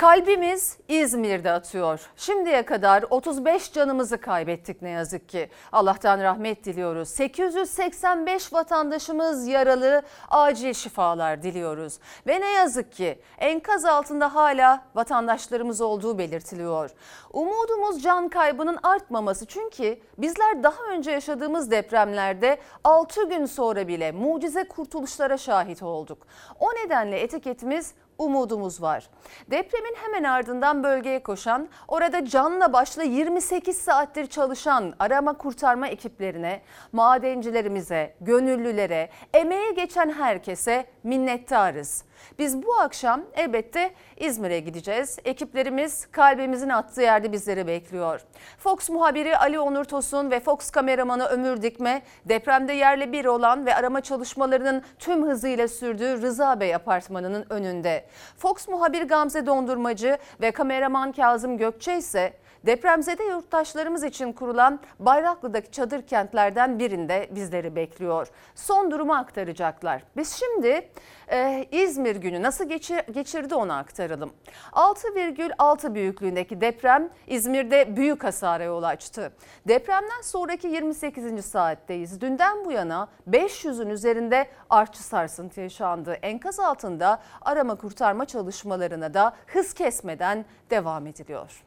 Kalbimiz İzmir'de atıyor. Şimdiye kadar 35 canımızı kaybettik ne yazık ki. Allah'tan rahmet diliyoruz. 885 vatandaşımız yaralı, acil şifalar diliyoruz. Ve ne yazık ki enkaz altında hala vatandaşlarımız olduğu belirtiliyor. Umudumuz can kaybının artmaması çünkü bizler daha önce yaşadığımız depremlerde 6 gün sonra bile mucize kurtuluşlara şahit olduk. O nedenle etiketimiz umudumuz var. Depremin hemen ardından bölgeye koşan, orada canla başla 28 saattir çalışan arama kurtarma ekiplerine, madencilerimize, gönüllülere, emeğe geçen herkese minnettarız. Biz bu akşam elbette İzmir'e gideceğiz. Ekiplerimiz kalbimizin attığı yerde bizleri bekliyor. Fox muhabiri Ali Onur Tosun ve Fox kameramanı Ömür Dikme depremde yerle bir olan ve arama çalışmalarının tüm hızıyla sürdüğü Rıza Bey apartmanının önünde. Fox muhabir Gamze Dondurmacı ve kameraman Kazım Gökçe ise depremzede yurttaşlarımız için kurulan Bayraklı'daki çadır kentlerden birinde bizleri bekliyor. Son durumu aktaracaklar. Biz şimdi e, İzmir günü nasıl geçir, geçirdi onu aktaralım. 6,6 büyüklüğündeki deprem İzmir'de büyük hasara yol açtı. Depremden sonraki 28. saatteyiz. Dünden bu yana 500'ün üzerinde artçı sarsıntı yaşandı. Enkaz altında arama kurtarma çalışmalarına da hız kesmeden devam ediliyor.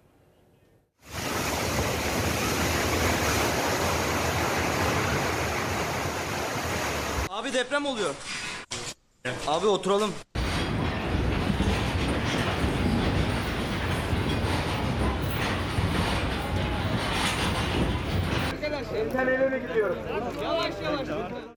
Abi deprem oluyor. Abi oturalım.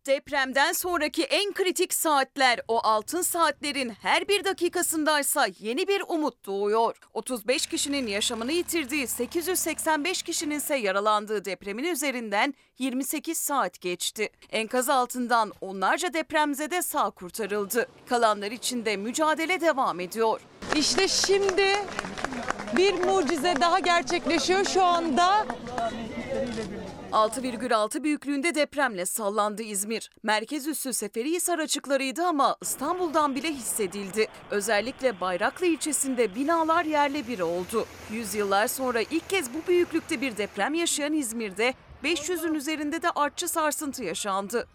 Depremden sonraki en kritik saatler o altın saatlerin her bir dakikasındaysa yeni bir umut doğuyor. 35 kişinin yaşamını yitirdiği 885 kişinin ise yaralandığı depremin üzerinden 28 saat geçti. Enkaz altından onlarca depremzede sağ kurtarıldı. Kalanlar için de mücadele devam ediyor. İşte şimdi bir mucize daha gerçekleşiyor şu anda. 6,6 büyüklüğünde depremle sallandı İzmir. Merkez üssü Seferihisar açıklarıydı ama İstanbul'dan bile hissedildi. Özellikle Bayraklı ilçesinde binalar yerle bir oldu. Yüzyıllar sonra ilk kez bu büyüklükte bir deprem yaşayan İzmir'de 500'ün üzerinde de artçı sarsıntı yaşandı.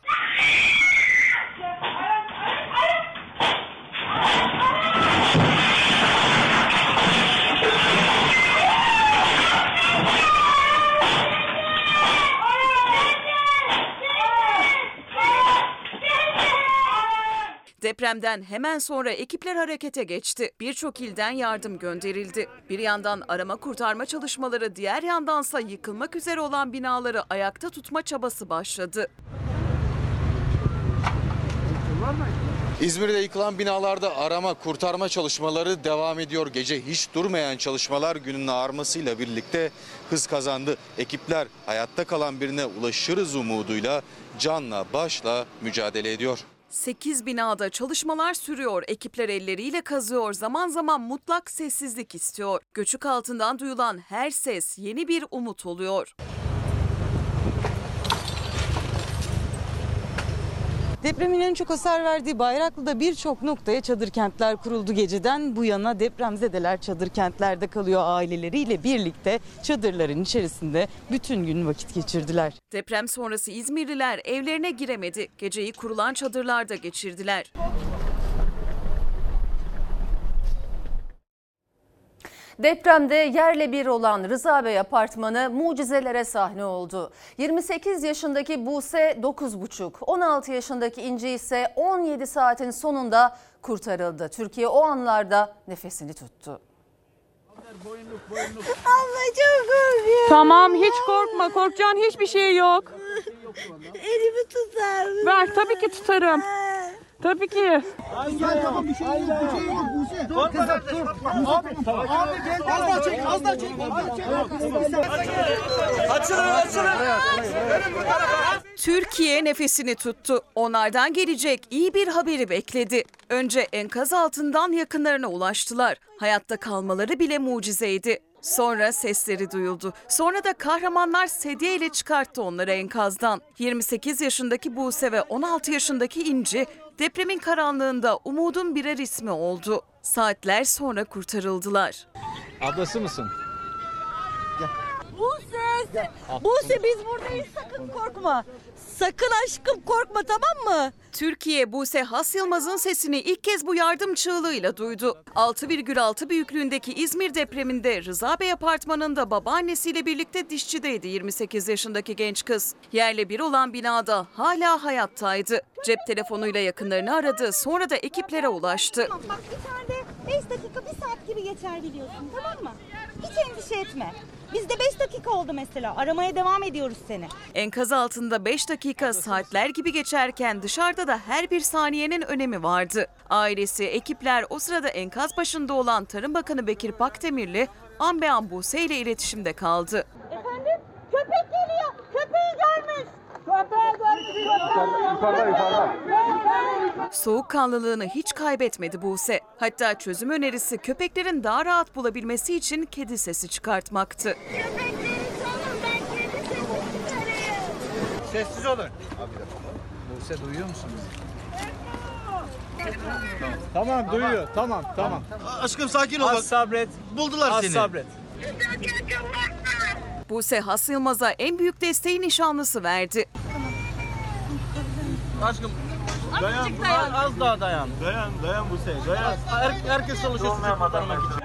Depremden hemen sonra ekipler harekete geçti. Birçok ilden yardım gönderildi. Bir yandan arama kurtarma çalışmaları, diğer yandansa yıkılmak üzere olan binaları ayakta tutma çabası başladı. İzmir'de yıkılan binalarda arama kurtarma çalışmaları devam ediyor. Gece hiç durmayan çalışmalar günün ağarmasıyla birlikte hız kazandı. Ekipler hayatta kalan birine ulaşırız umuduyla canla başla mücadele ediyor. 8 binada çalışmalar sürüyor. Ekipler elleriyle kazıyor. Zaman zaman mutlak sessizlik istiyor. Göçük altından duyulan her ses yeni bir umut oluyor. Depremin en çok hasar verdiği Bayraklı'da birçok noktaya çadır kentler kuruldu geceden. Bu yana depremzedeler çadır kentlerde kalıyor aileleriyle birlikte çadırların içerisinde bütün gün vakit geçirdiler. Deprem sonrası İzmirliler evlerine giremedi. Geceyi kurulan çadırlarda geçirdiler. Depremde yerle bir olan Rıza Bey apartmanı mucizelere sahne oldu. 28 yaşındaki Buse 9,5, 16 yaşındaki İnci ise 17 saatin sonunda kurtarıldı. Türkiye o anlarda nefesini tuttu. Abla çok korkuyorum. Tamam hiç korkma. Korkacağın hiçbir şey yok. Elimi tutar mısın? Ver tabii ki tutarım. Tabii ki. Türkiye nefesini tuttu. Onlardan gelecek iyi bir haberi bekledi. Önce enkaz altından yakınlarına ulaştılar. Hayatta kalmaları bile mucizeydi. Sonra sesleri duyuldu. Sonra da kahramanlar sedye ile çıkarttı onları enkazdan. 28 yaşındaki Buse ve 16 yaşındaki İnci depremin karanlığında umudun birer ismi oldu. Saatler sonra kurtarıldılar. Ablası mısın? Buse, Buse biz buradayız sakın korkma. Sakın aşkım korkma tamam mı? Türkiye Buse Has Yılmaz'ın sesini ilk kez bu yardım çığlığıyla duydu. 6,6 büyüklüğündeki İzmir depreminde Rıza Bey apartmanında babaannesiyle birlikte dişçideydi 28 yaşındaki genç kız. Yerle bir olan binada hala hayattaydı. Cep telefonuyla yakınlarını aradı sonra da ekiplere ulaştı. Bak içeride 5 dakika 1 saat gibi geçer biliyorsun tamam mı? Hiç endişe etme. Bizde 5 dakika oldu mesela. Aramaya devam ediyoruz seni. Enkaz altında 5 dakika saatler gibi geçerken dışarıda da her bir saniyenin önemi vardı. Ailesi, ekipler o sırada enkaz başında olan Tarım Bakanı Bekir Pakdemirli an be an Buse ile iletişimde kaldı. Efendim? Köpek geliyor. Köpeği görmüş. Yukarıda yukarıda. Soğukkanlılığını hiç kaybetmedi Buse. Hatta çözüm önerisi köpeklerin daha rahat bulabilmesi için kedi sesi çıkartmaktı. Köpekleri ben çıkarayım. Sessiz olun. Buse duyuyor musunuz? Tamam duyuyor. Tamam tamam. Aşkım sakin ol bak. Az sabret. Buldular Az seni. sabret. Buse Has Yılmaz'a en büyük desteği nişanlısı verdi. Aşkım dayan, dayan. Az daha dayan. Dayan, dayan Buse. Dayan. Her, herkes çalışıyor sizi kurtarmak için.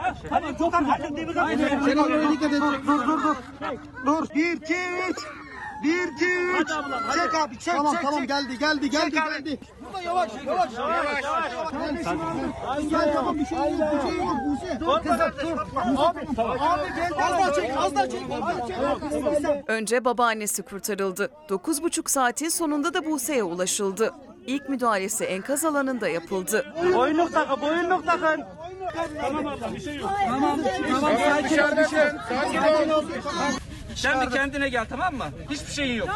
Çek abi çek tamam, çek tamam geldi geldi geldi geldi. Burada yavaş yavaş. Yavaş yavaş. Gel tamam bir şey yok bir şey yok. Buse. Dur kızım dur. Abi abi gel az daha çek az daha çek. Az daha çek. Önce babaannesi kurtarıldı. 9,5 saatin sonunda da Buse'ye ulaşıldı. İlk müdahalesi enkaz alanında yapıldı. Boyunluk takın, boyunluk takın. Sen bir kendine gel tamam mı? Hiçbir şeyin yok.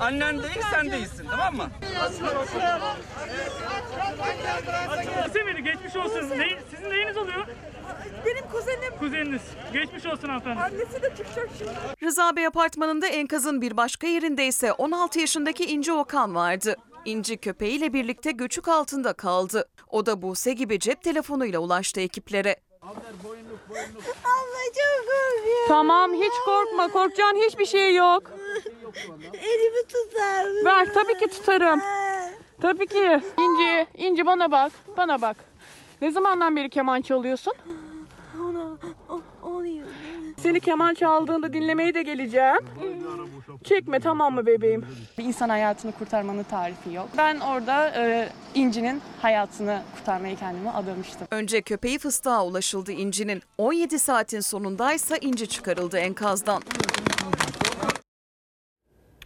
Annen değil sen değilsin tamam mı? Semih geçmiş olsun. Ne, sizin neyiniz oluyor? Benim kuzenim Kuzeniniz. Geçmiş olsun hanımefendi. annesi de çıkacak şimdi. Rıza Bey apartmanında enkazın bir başka yerinde ise 16 yaşındaki İnci Okan vardı. İnci köpeğiyle birlikte göçük altında kaldı. O da Buse gibi cep telefonuyla ulaştı ekiplere. Allah çok korkuyorum. Tamam hiç korkma. Korkacağın hiçbir şey yok. Elimi tutar mısın? Ver tabii ki tutarım. Tabii ki. İnci, İnci bana bak. Bana bak. Ne zamandan beri keman çalıyorsun? Onu, onu Seni keman çaldığında dinlemeye de geleceğim. Çekme tamam mı bebeğim? Bir insan hayatını kurtarmanın tarifi yok. Ben orada e, İnci'nin hayatını kurtarmaya kendimi adamıştım. Önce köpeği fıstığa ulaşıldı İnci'nin. 17 saatin sonundaysa İnci çıkarıldı enkazdan.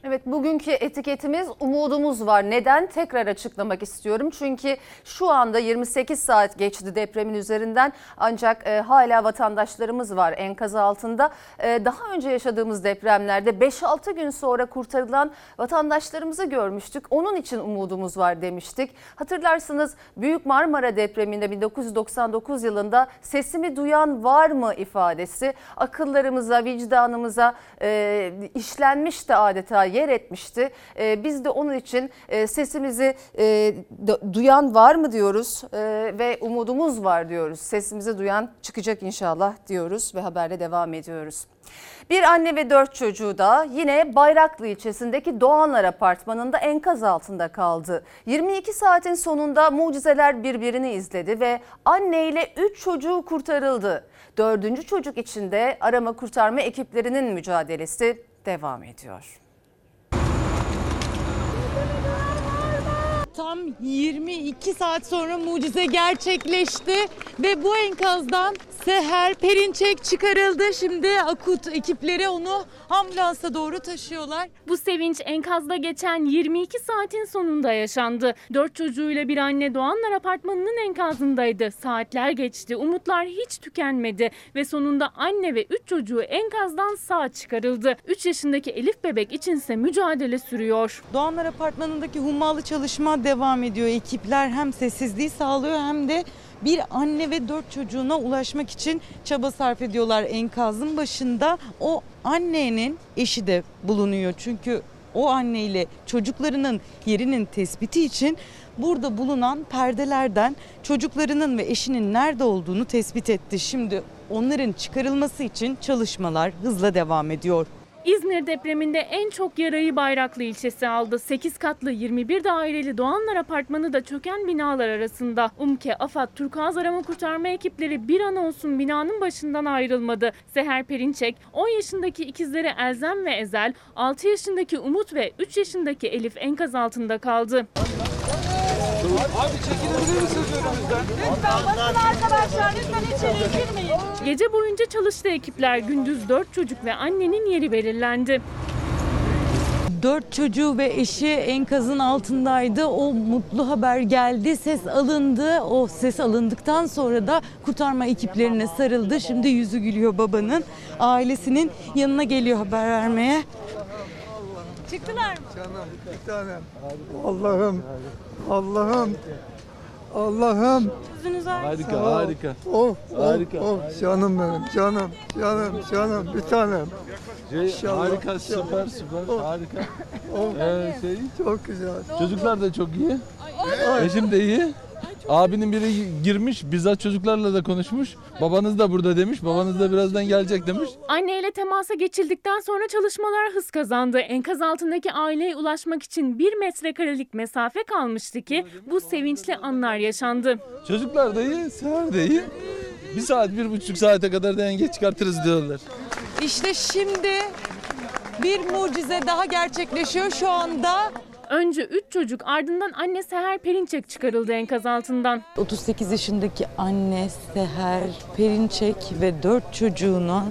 Evet bugünkü etiketimiz umudumuz var. Neden? Tekrar açıklamak istiyorum. Çünkü şu anda 28 saat geçti depremin üzerinden ancak e, hala vatandaşlarımız var enkaz altında. E, daha önce yaşadığımız depremlerde 5-6 gün sonra kurtarılan vatandaşlarımızı görmüştük. Onun için umudumuz var demiştik. Hatırlarsınız Büyük Marmara depreminde 1999 yılında sesimi duyan var mı ifadesi akıllarımıza, vicdanımıza e, işlenmişti adeta yer etmişti. E, biz de onun için e, sesimizi e, duyan var mı diyoruz e, ve umudumuz var diyoruz. Sesimizi duyan çıkacak inşallah diyoruz ve haberle devam ediyoruz. Bir anne ve dört çocuğu da yine Bayraklı ilçesindeki Doğanlar Apartmanı'nda enkaz altında kaldı. 22 saatin sonunda mucizeler birbirini izledi ve anne ile 3 çocuğu kurtarıldı. Dördüncü çocuk için de arama kurtarma ekiplerinin mücadelesi devam ediyor. Tam 22 saat sonra mucize gerçekleşti ve bu enkazdan Seher Perinçek çıkarıldı. Şimdi akut ekipleri onu ambulansa doğru taşıyorlar. Bu sevinç enkazda geçen 22 saatin sonunda yaşandı. Dört çocuğuyla bir anne Doğanlar Apartmanı'nın enkazındaydı. Saatler geçti, umutlar hiç tükenmedi ve sonunda anne ve 3 çocuğu enkazdan sağ çıkarıldı. 3 yaşındaki Elif bebek içinse mücadele sürüyor. Doğanlar Apartmanı'ndaki hummalı çalışma devam ediyor. Ekipler hem sessizliği sağlıyor hem de bir anne ve dört çocuğuna ulaşmak için çaba sarf ediyorlar enkazın başında. O annenin eşi de bulunuyor çünkü o anneyle çocuklarının yerinin tespiti için burada bulunan perdelerden çocuklarının ve eşinin nerede olduğunu tespit etti. Şimdi onların çıkarılması için çalışmalar hızla devam ediyor. İzmir depreminde en çok yarayı Bayraklı ilçesi aldı. 8 katlı 21 daireli Doğanlar Apartmanı da çöken binalar arasında. UMKE, AFAD, Turkuaz Arama Kurtarma ekipleri bir an olsun binanın başından ayrılmadı. Seher Perinçek, 10 yaşındaki ikizleri Elzem ve Ezel, 6 yaşındaki Umut ve 3 yaşındaki Elif enkaz altında kaldı. Abi çekilebilir misiniz önümüzden? Lütfen basın arkadaşlar lütfen içeri girmeyin. Gece boyunca çalıştı ekipler. Gündüz 4 çocuk ve annenin yeri belirlendi. Dört çocuğu ve eşi enkazın altındaydı. O mutlu haber geldi. Ses alındı. O ses alındıktan sonra da kurtarma ekiplerine sarıldı. Şimdi yüzü gülüyor babanın. Ailesinin yanına geliyor haber vermeye. Çıktılar mı? Canım bir tanem. Allah'ım. Allah'ım. Allah'ım. Yüzünüz. Harika, harika. Oh, Harika. oh, oh. Canım benim, canım, canım, canım, bir tanem. İnşallah, harika, süper, inşallah. süper, Oh. harika. Oh, Ee, şey, çok güzel. çocuklar da çok iyi. Eşim de iyi. Abinin biri girmiş, bizzat çocuklarla da konuşmuş. Babanız da burada demiş, babanız da birazdan gelecek demiş. Anneyle temasa geçildikten sonra çalışmalar hız kazandı. Enkaz altındaki aileye ulaşmak için bir metrekarelik mesafe kalmıştı ki bu sevinçli anlar yaşandı. Çocuklar da iyi, Seher de iyi. Bir saat, bir buçuk saate kadar denge çıkartırız diyorlar. İşte şimdi bir mucize daha gerçekleşiyor şu anda. Önce 3 çocuk ardından anne Seher Perinçek çıkarıldı enkaz altından. 38 yaşındaki anne Seher Perinçek ve 4 çocuğuna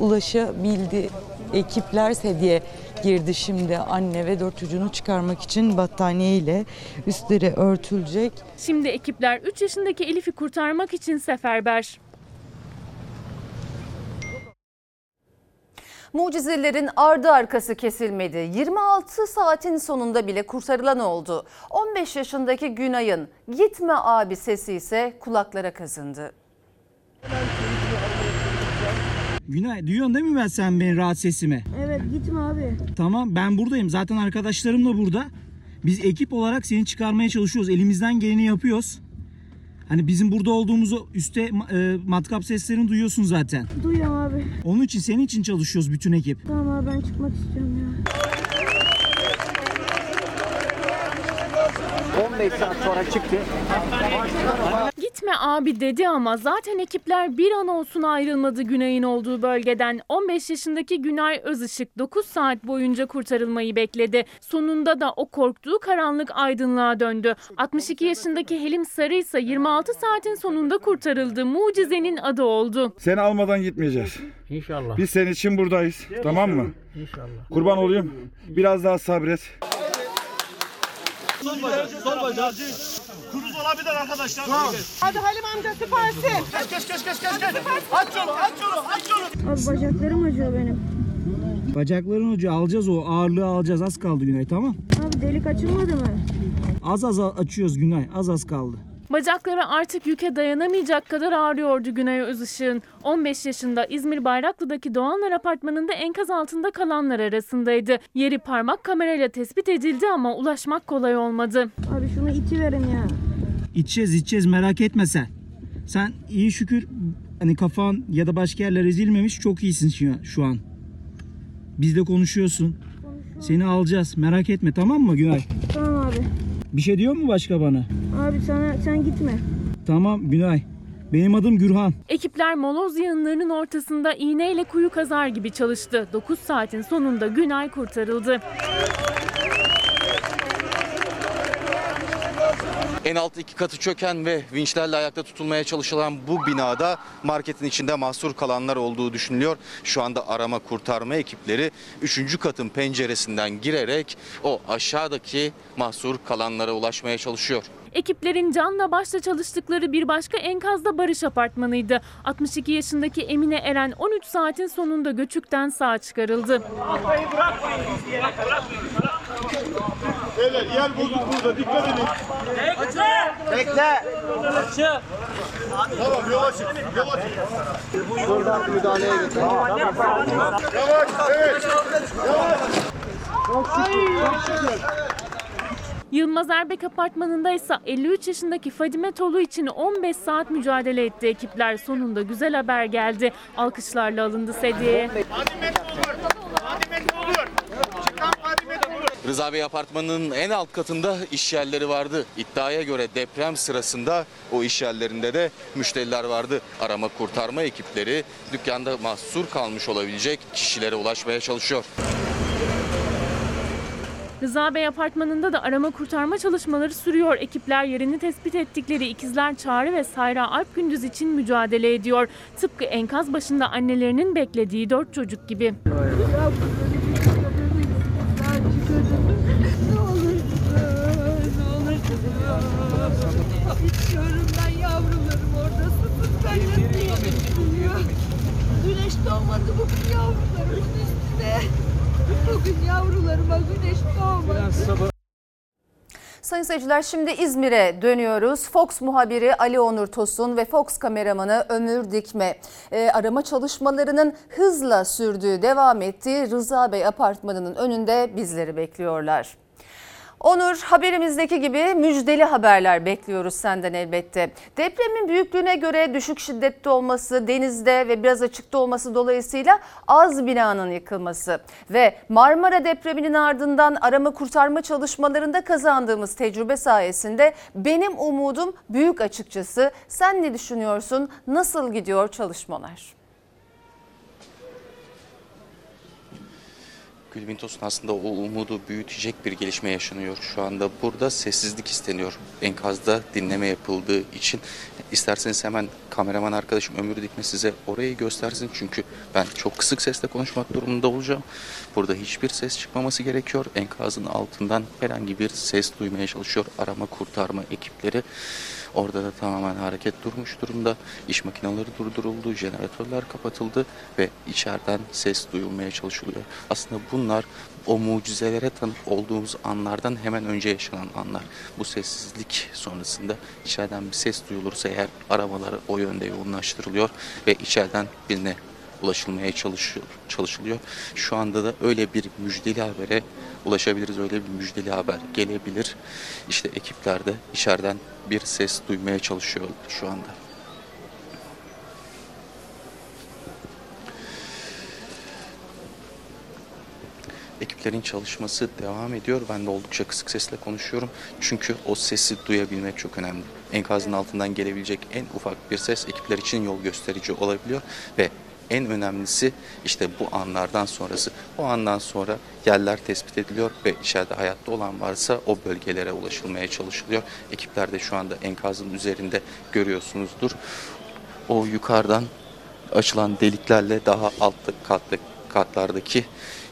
ulaşabildi. Ekipler sedye girdi şimdi anne ve 4 çocuğunu çıkarmak için battaniyeyle üstleri örtülecek. Şimdi ekipler 3 yaşındaki Elif'i kurtarmak için seferber. Mucizelerin ardı arkası kesilmedi. 26 saatin sonunda bile kurtarılan oldu. 15 yaşındaki Günay'ın gitme abi sesi ise kulaklara kazındı. Günay duyuyorsun değil mi ben sen benim rahat sesimi? Evet gitme abi. Tamam ben buradayım. Zaten arkadaşlarım da burada. Biz ekip olarak seni çıkarmaya çalışıyoruz. Elimizden geleni yapıyoruz. Hani bizim burada olduğumuzu üstte e, matkap seslerini duyuyorsun zaten. Duyuyorum abi. Onun için senin için çalışıyoruz bütün ekip. Tamam abi ben çıkmak istiyorum ya. 15 saat sonra çıktı. Gitme abi dedi ama zaten ekipler bir an olsun ayrılmadı Günay'ın olduğu bölgeden. 15 yaşındaki Günay Özışık 9 saat boyunca kurtarılmayı bekledi. Sonunda da o korktuğu karanlık aydınlığa döndü. 62 yaşındaki Helim Sarı ise 26 saatin sonunda kurtarıldı. Mucizenin adı oldu. Seni almadan gitmeyeceğiz. İnşallah. Biz senin için buradayız. Tamam mı? İnşallah. Kurban olayım. Biraz daha sabret. Sol bacak, sol bacak. Kuruz olabilir arkadaşlar. Hadi Halim amca süpersin. Geç, geç, geç, geç, geç, geç. Aç yolu, aç yolu, aç yolu. Abi bacaklarım acıyor benim. Bacakların ucu alacağız o ağırlığı alacağız. Az kaldı Günay tamam. Abi delik açılmadı mı? Az az açıyoruz Günay. Az az kaldı. Bacakları artık yüke dayanamayacak kadar ağrıyordu Güney Özışık'ın. 15 yaşında İzmir Bayraklı'daki Doğanlar Apartmanı'nda enkaz altında kalanlar arasındaydı. Yeri parmak kamerayla tespit edildi ama ulaşmak kolay olmadı. Abi şunu iti verin ya. İçeceğiz içeceğiz merak etme sen. Sen iyi şükür hani kafan ya da başka yerler ezilmemiş çok iyisin şu- an. Bizle konuşuyorsun. Seni alacağız merak etme tamam mı Günay? Tamam. Bir şey diyor mu başka bana? Abi sana sen gitme. Tamam Günay. Benim adım Gürhan. Ekipler moloz yığınlarının ortasında iğneyle kuyu kazar gibi çalıştı. 9 saatin sonunda Günay kurtarıldı. En alt iki katı çöken ve vinçlerle ayakta tutulmaya çalışılan bu binada marketin içinde mahsur kalanlar olduğu düşünülüyor. Şu anda arama kurtarma ekipleri 3. katın penceresinden girerek o aşağıdaki mahsur kalanlara ulaşmaya çalışıyor. Ekiplerin canla başla çalıştıkları bir başka enkazda Barış Apartmanı'ydı. 62 yaşındaki Emine Eren 13 saatin sonunda göçükten sağ çıkarıldı. Beyler yer bulduk burada, dikkat edin. Bekle. Bekle. Tamam. Yola çık. Buradan müdahaleye geçelim. Yavaş. Evet. Yavaş. Yılmaz Erbek apartmanında ise 53 yaşındaki Fadime Tolu için 15 saat mücadele etti ekipler. Sonunda güzel haber geldi. Alkışlarla alındı sedyeye. Rıza Bey apartmanının en alt katında iş yerleri vardı. İddiaya göre deprem sırasında o iş yerlerinde de müşteriler vardı. Arama kurtarma ekipleri dükkanda mahsur kalmış olabilecek kişilere ulaşmaya çalışıyor. Rıza Bey apartmanında da arama kurtarma çalışmaları sürüyor. Ekipler yerini tespit ettikleri ikizler Çağrı ve Sayra Alp Gündüz için mücadele ediyor. Tıpkı enkaz başında annelerinin beklediği dört çocuk gibi. Doğmadı bugün yavrularımın üstüne. Bugün yavrularıma güneş doğmadı. Sayın seyirciler şimdi İzmir'e dönüyoruz. Fox muhabiri Ali Onur Tosun ve Fox kameramanı Ömür Dikme e, arama çalışmalarının hızla sürdüğü, devam ettiği Rıza Bey apartmanının önünde bizleri bekliyorlar. Onur haberimizdeki gibi müjdeli haberler bekliyoruz senden elbette. Depremin büyüklüğüne göre düşük şiddette olması, denizde ve biraz açıkta olması dolayısıyla az binanın yıkılması ve Marmara depreminin ardından arama kurtarma çalışmalarında kazandığımız tecrübe sayesinde benim umudum büyük açıkçası. Sen ne düşünüyorsun? Nasıl gidiyor çalışmalar? Gülbin Tosun aslında o umudu büyütecek bir gelişme yaşanıyor. Şu anda burada sessizlik isteniyor. Enkazda dinleme yapıldığı için isterseniz hemen kameraman arkadaşım Ömür Dikme size orayı göstersin. Çünkü ben çok kısık sesle konuşmak durumunda olacağım. Burada hiçbir ses çıkmaması gerekiyor. Enkazın altından herhangi bir ses duymaya çalışıyor arama kurtarma ekipleri. Orada da tamamen hareket durmuş durumda. İş makineleri durduruldu, jeneratörler kapatıldı ve içeriden ses duyulmaya çalışılıyor. Aslında bunlar o mucizelere tanık olduğumuz anlardan hemen önce yaşanan anlar. Bu sessizlik sonrasında içeriden bir ses duyulursa eğer aramaları o yönde yoğunlaştırılıyor ve içeriden birine ulaşılmaya çalışılıyor. Şu anda da öyle bir müjdeli habere ulaşabiliriz. Öyle bir müjdeli haber gelebilir. İşte ekipler de içeriden bir ses duymaya çalışıyor şu anda. Ekiplerin çalışması devam ediyor. Ben de oldukça kısık sesle konuşuyorum. Çünkü o sesi duyabilmek çok önemli. Enkazın altından gelebilecek en ufak bir ses ekipler için yol gösterici olabiliyor ve en önemlisi işte bu anlardan sonrası. O andan sonra yerler tespit ediliyor ve içeride hayatta olan varsa o bölgelere ulaşılmaya çalışılıyor. Ekipler de şu anda enkazın üzerinde görüyorsunuzdur. O yukarıdan açılan deliklerle daha alt katlı katlardaki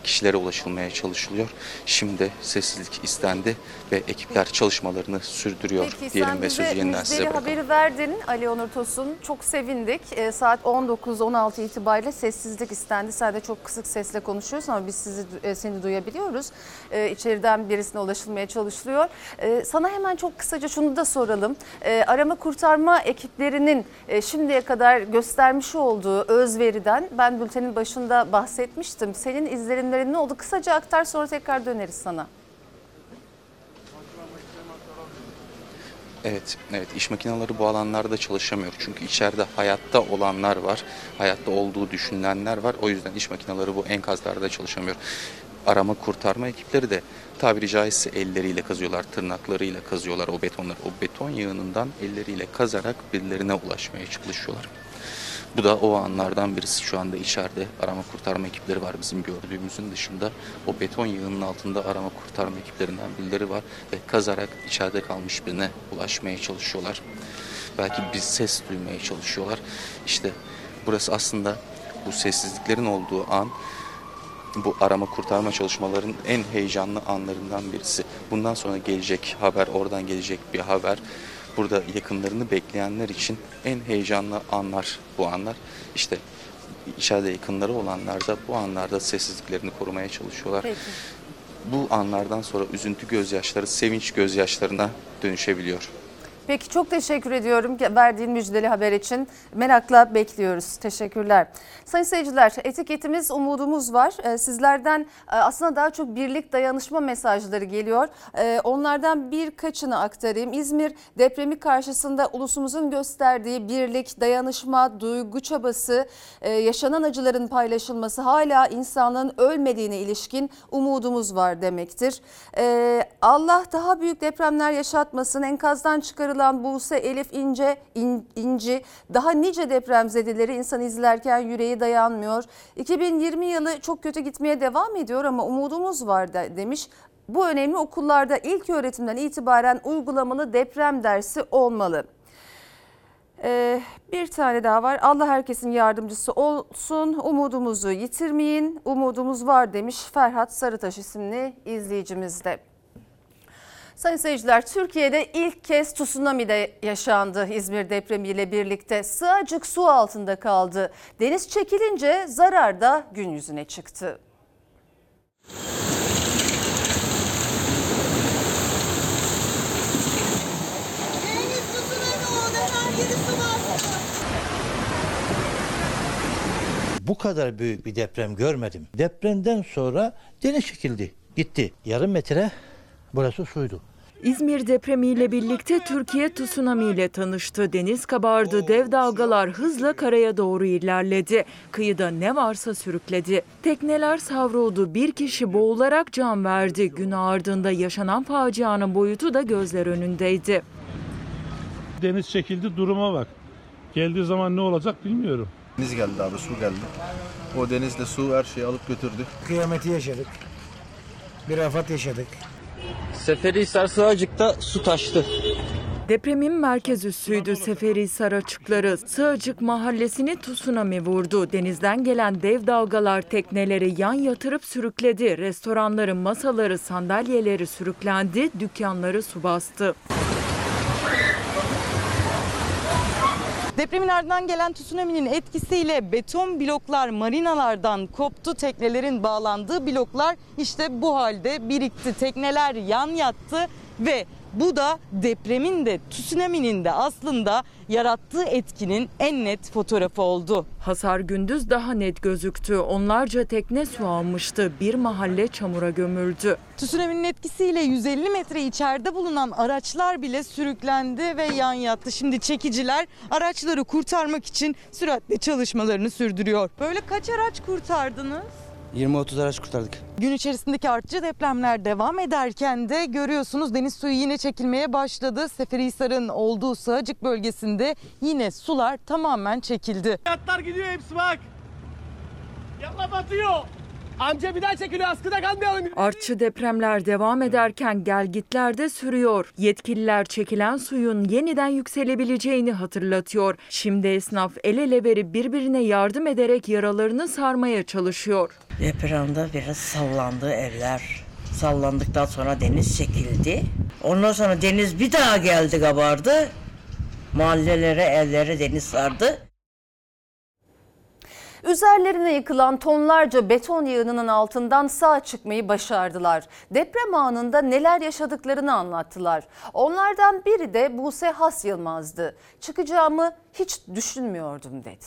kişilere ulaşılmaya çalışılıyor. Şimdi sessizlik istendi ve ekipler çalışmalarını sürdürüyor Peki diyelim ve sözü yeniden size bırakalım. haberi verdin Ali Onur Tosun. Çok sevindik. E, saat 19-16 itibariyle sessizlik istendi. De çok kısık sesle konuşuyorsun ama biz sizi e, seni duyabiliyoruz. E, içeriden birisine ulaşılmaya çalışılıyor. E, sana hemen çok kısaca şunu da soralım. E, arama kurtarma ekiplerinin e, şimdiye kadar göstermiş olduğu özveriden ben bültenin başında bahsetmiştim. Senin izlenimlerin ne oldu? Kısaca aktar sonra tekrar döneriz sana. Evet, evet iş makineleri bu alanlarda çalışamıyor. Çünkü içeride hayatta olanlar var, hayatta olduğu düşünülenler var. O yüzden iş makineleri bu enkazlarda çalışamıyor. Arama kurtarma ekipleri de tabiri caizse elleriyle kazıyorlar, tırnaklarıyla kazıyorlar o betonları. O beton yığınından elleriyle kazarak birilerine ulaşmaya çalışıyorlar. Bu da o anlardan birisi şu anda içeride arama kurtarma ekipleri var bizim gördüğümüzün dışında. O beton yığının altında arama kurtarma ekiplerinden birileri var ve kazarak içeride kalmış birine ulaşmaya çalışıyorlar. Belki bir ses duymaya çalışıyorlar. İşte burası aslında bu sessizliklerin olduğu an bu arama kurtarma çalışmaların en heyecanlı anlarından birisi. Bundan sonra gelecek haber, oradan gelecek bir haber. Burada yakınlarını bekleyenler için en heyecanlı anlar bu anlar. İşte içeride yakınları olanlar da bu anlarda sessizliklerini korumaya çalışıyorlar. Peki. Bu anlardan sonra üzüntü gözyaşları sevinç gözyaşlarına dönüşebiliyor. Peki çok teşekkür ediyorum verdiğin müjdeli haber için. Merakla bekliyoruz. Teşekkürler. Sayın seyirciler etiketimiz umudumuz var. Ee, Sizlerden e, aslında daha çok birlik dayanışma mesajları geliyor. Ee, Onlardan birkaçını aktarayım. İzmir depremi karşısında ulusumuzun gösterdiği birlik, dayanışma, duygu çabası, e, yaşanan acıların paylaşılması hala insanlığın ölmediğine ilişkin umudumuz var demektir. Ee, Allah daha büyük depremler yaşatmasın. Enkazdan çıkarılan Buse Elif İnce, İn- İnci daha nice depremzedeleri insan izlerken yüreği dayanmıyor. 2020 yılı çok kötü gitmeye devam ediyor ama umudumuz var da, demiş. Bu önemli okullarda ilk öğretimden itibaren uygulamalı deprem dersi olmalı. Ee, bir tane daha var. Allah herkesin yardımcısı olsun. Umudumuzu yitirmeyin. Umudumuz var demiş Ferhat Sarıtaş isimli izleyicimiz de. Sayın seyirciler, Türkiye'de ilk kez tsunami de yaşandı İzmir depremiyle birlikte. Sığacık su altında kaldı. Deniz çekilince zarar da gün yüzüne çıktı. Bu kadar büyük bir deprem görmedim. Depremden sonra deniz çekildi, gitti. Yarım metre burası suydu. İzmir depremiyle birlikte Türkiye tsunami ile tanıştı. Deniz kabardı, dev dalgalar hızla karaya doğru ilerledi. Kıyıda ne varsa sürükledi. Tekneler savruldu, bir kişi boğularak can verdi. Gün ardında yaşanan facianın boyutu da gözler önündeydi. Deniz çekildi duruma bak. Geldiği zaman ne olacak bilmiyorum. Deniz geldi abi su geldi. O denizle su her şeyi alıp götürdü. Kıyameti yaşadık. Bir afet yaşadık. Seferihisar Sığacık'ta su taştı. Depremin merkez üssüydü Seferihisar açıkları. Sığacık mahallesini tsunami vurdu. Denizden gelen dev dalgalar tekneleri yan yatırıp sürükledi. Restoranların masaları, sandalyeleri sürüklendi, dükkanları su bastı. Depremin ardından gelen tsunami'nin etkisiyle beton bloklar marinalardan koptu. Teknelerin bağlandığı bloklar işte bu halde birikti. Tekneler yan yattı ve bu da depremin de tsunami'nin de aslında yarattığı etkinin en net fotoğrafı oldu. Hasar gündüz daha net gözüktü. Onlarca tekne su almıştı. Bir mahalle çamura gömüldü. Tsunami'nin etkisiyle 150 metre içeride bulunan araçlar bile sürüklendi ve yan yattı. Şimdi çekiciler araçları kurtarmak için süratle çalışmalarını sürdürüyor. Böyle kaç araç kurtardınız? 20-30 araç kurtardık. Gün içerisindeki artçı depremler devam ederken de görüyorsunuz deniz suyu yine çekilmeye başladı. Seferihisar'ın olduğu Sığacık bölgesinde yine sular tamamen çekildi. Yatlar gidiyor hepsi bak. Yapma batıyor. Amca bir daha çekiliyor askıda kalmayalım. Artçı depremler devam ederken gelgitler de sürüyor. Yetkililer çekilen suyun yeniden yükselebileceğini hatırlatıyor. Şimdi esnaf el ele verip birbirine yardım ederek yaralarını sarmaya çalışıyor. Depremde biraz sallandı evler. Sallandıktan sonra deniz çekildi. Ondan sonra deniz bir daha geldi kabardı. Mahallelere, evlere deniz sardı. Üzerlerine yıkılan tonlarca beton yığınının altından sağ çıkmayı başardılar. Deprem anında neler yaşadıklarını anlattılar. Onlardan biri de Buse Has Yılmaz'dı. Çıkacağımı hiç düşünmüyordum dedi.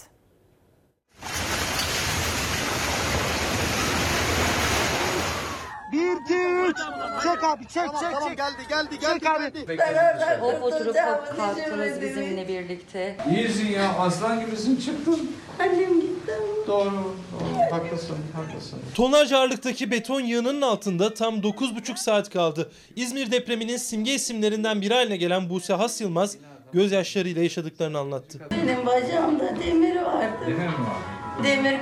Bir, iki, üç. Çek abi, çek, çek, çek. Geldi, geldi, geldi, geldi. Hop oturup hop kalktınız bizimle birlikte. İyisin ya aslan gibisin çıktın. Annem gitti. Doğru, doğru haklısın haklısın. Tonaj ağırlıktaki beton yığınının altında tam 9,5 saat kaldı. İzmir depreminin simge isimlerinden biri haline gelen Buse Has Yılmaz gözyaşlarıyla yaşadıklarını anlattı. Benim bacağımda demir vardı. Demir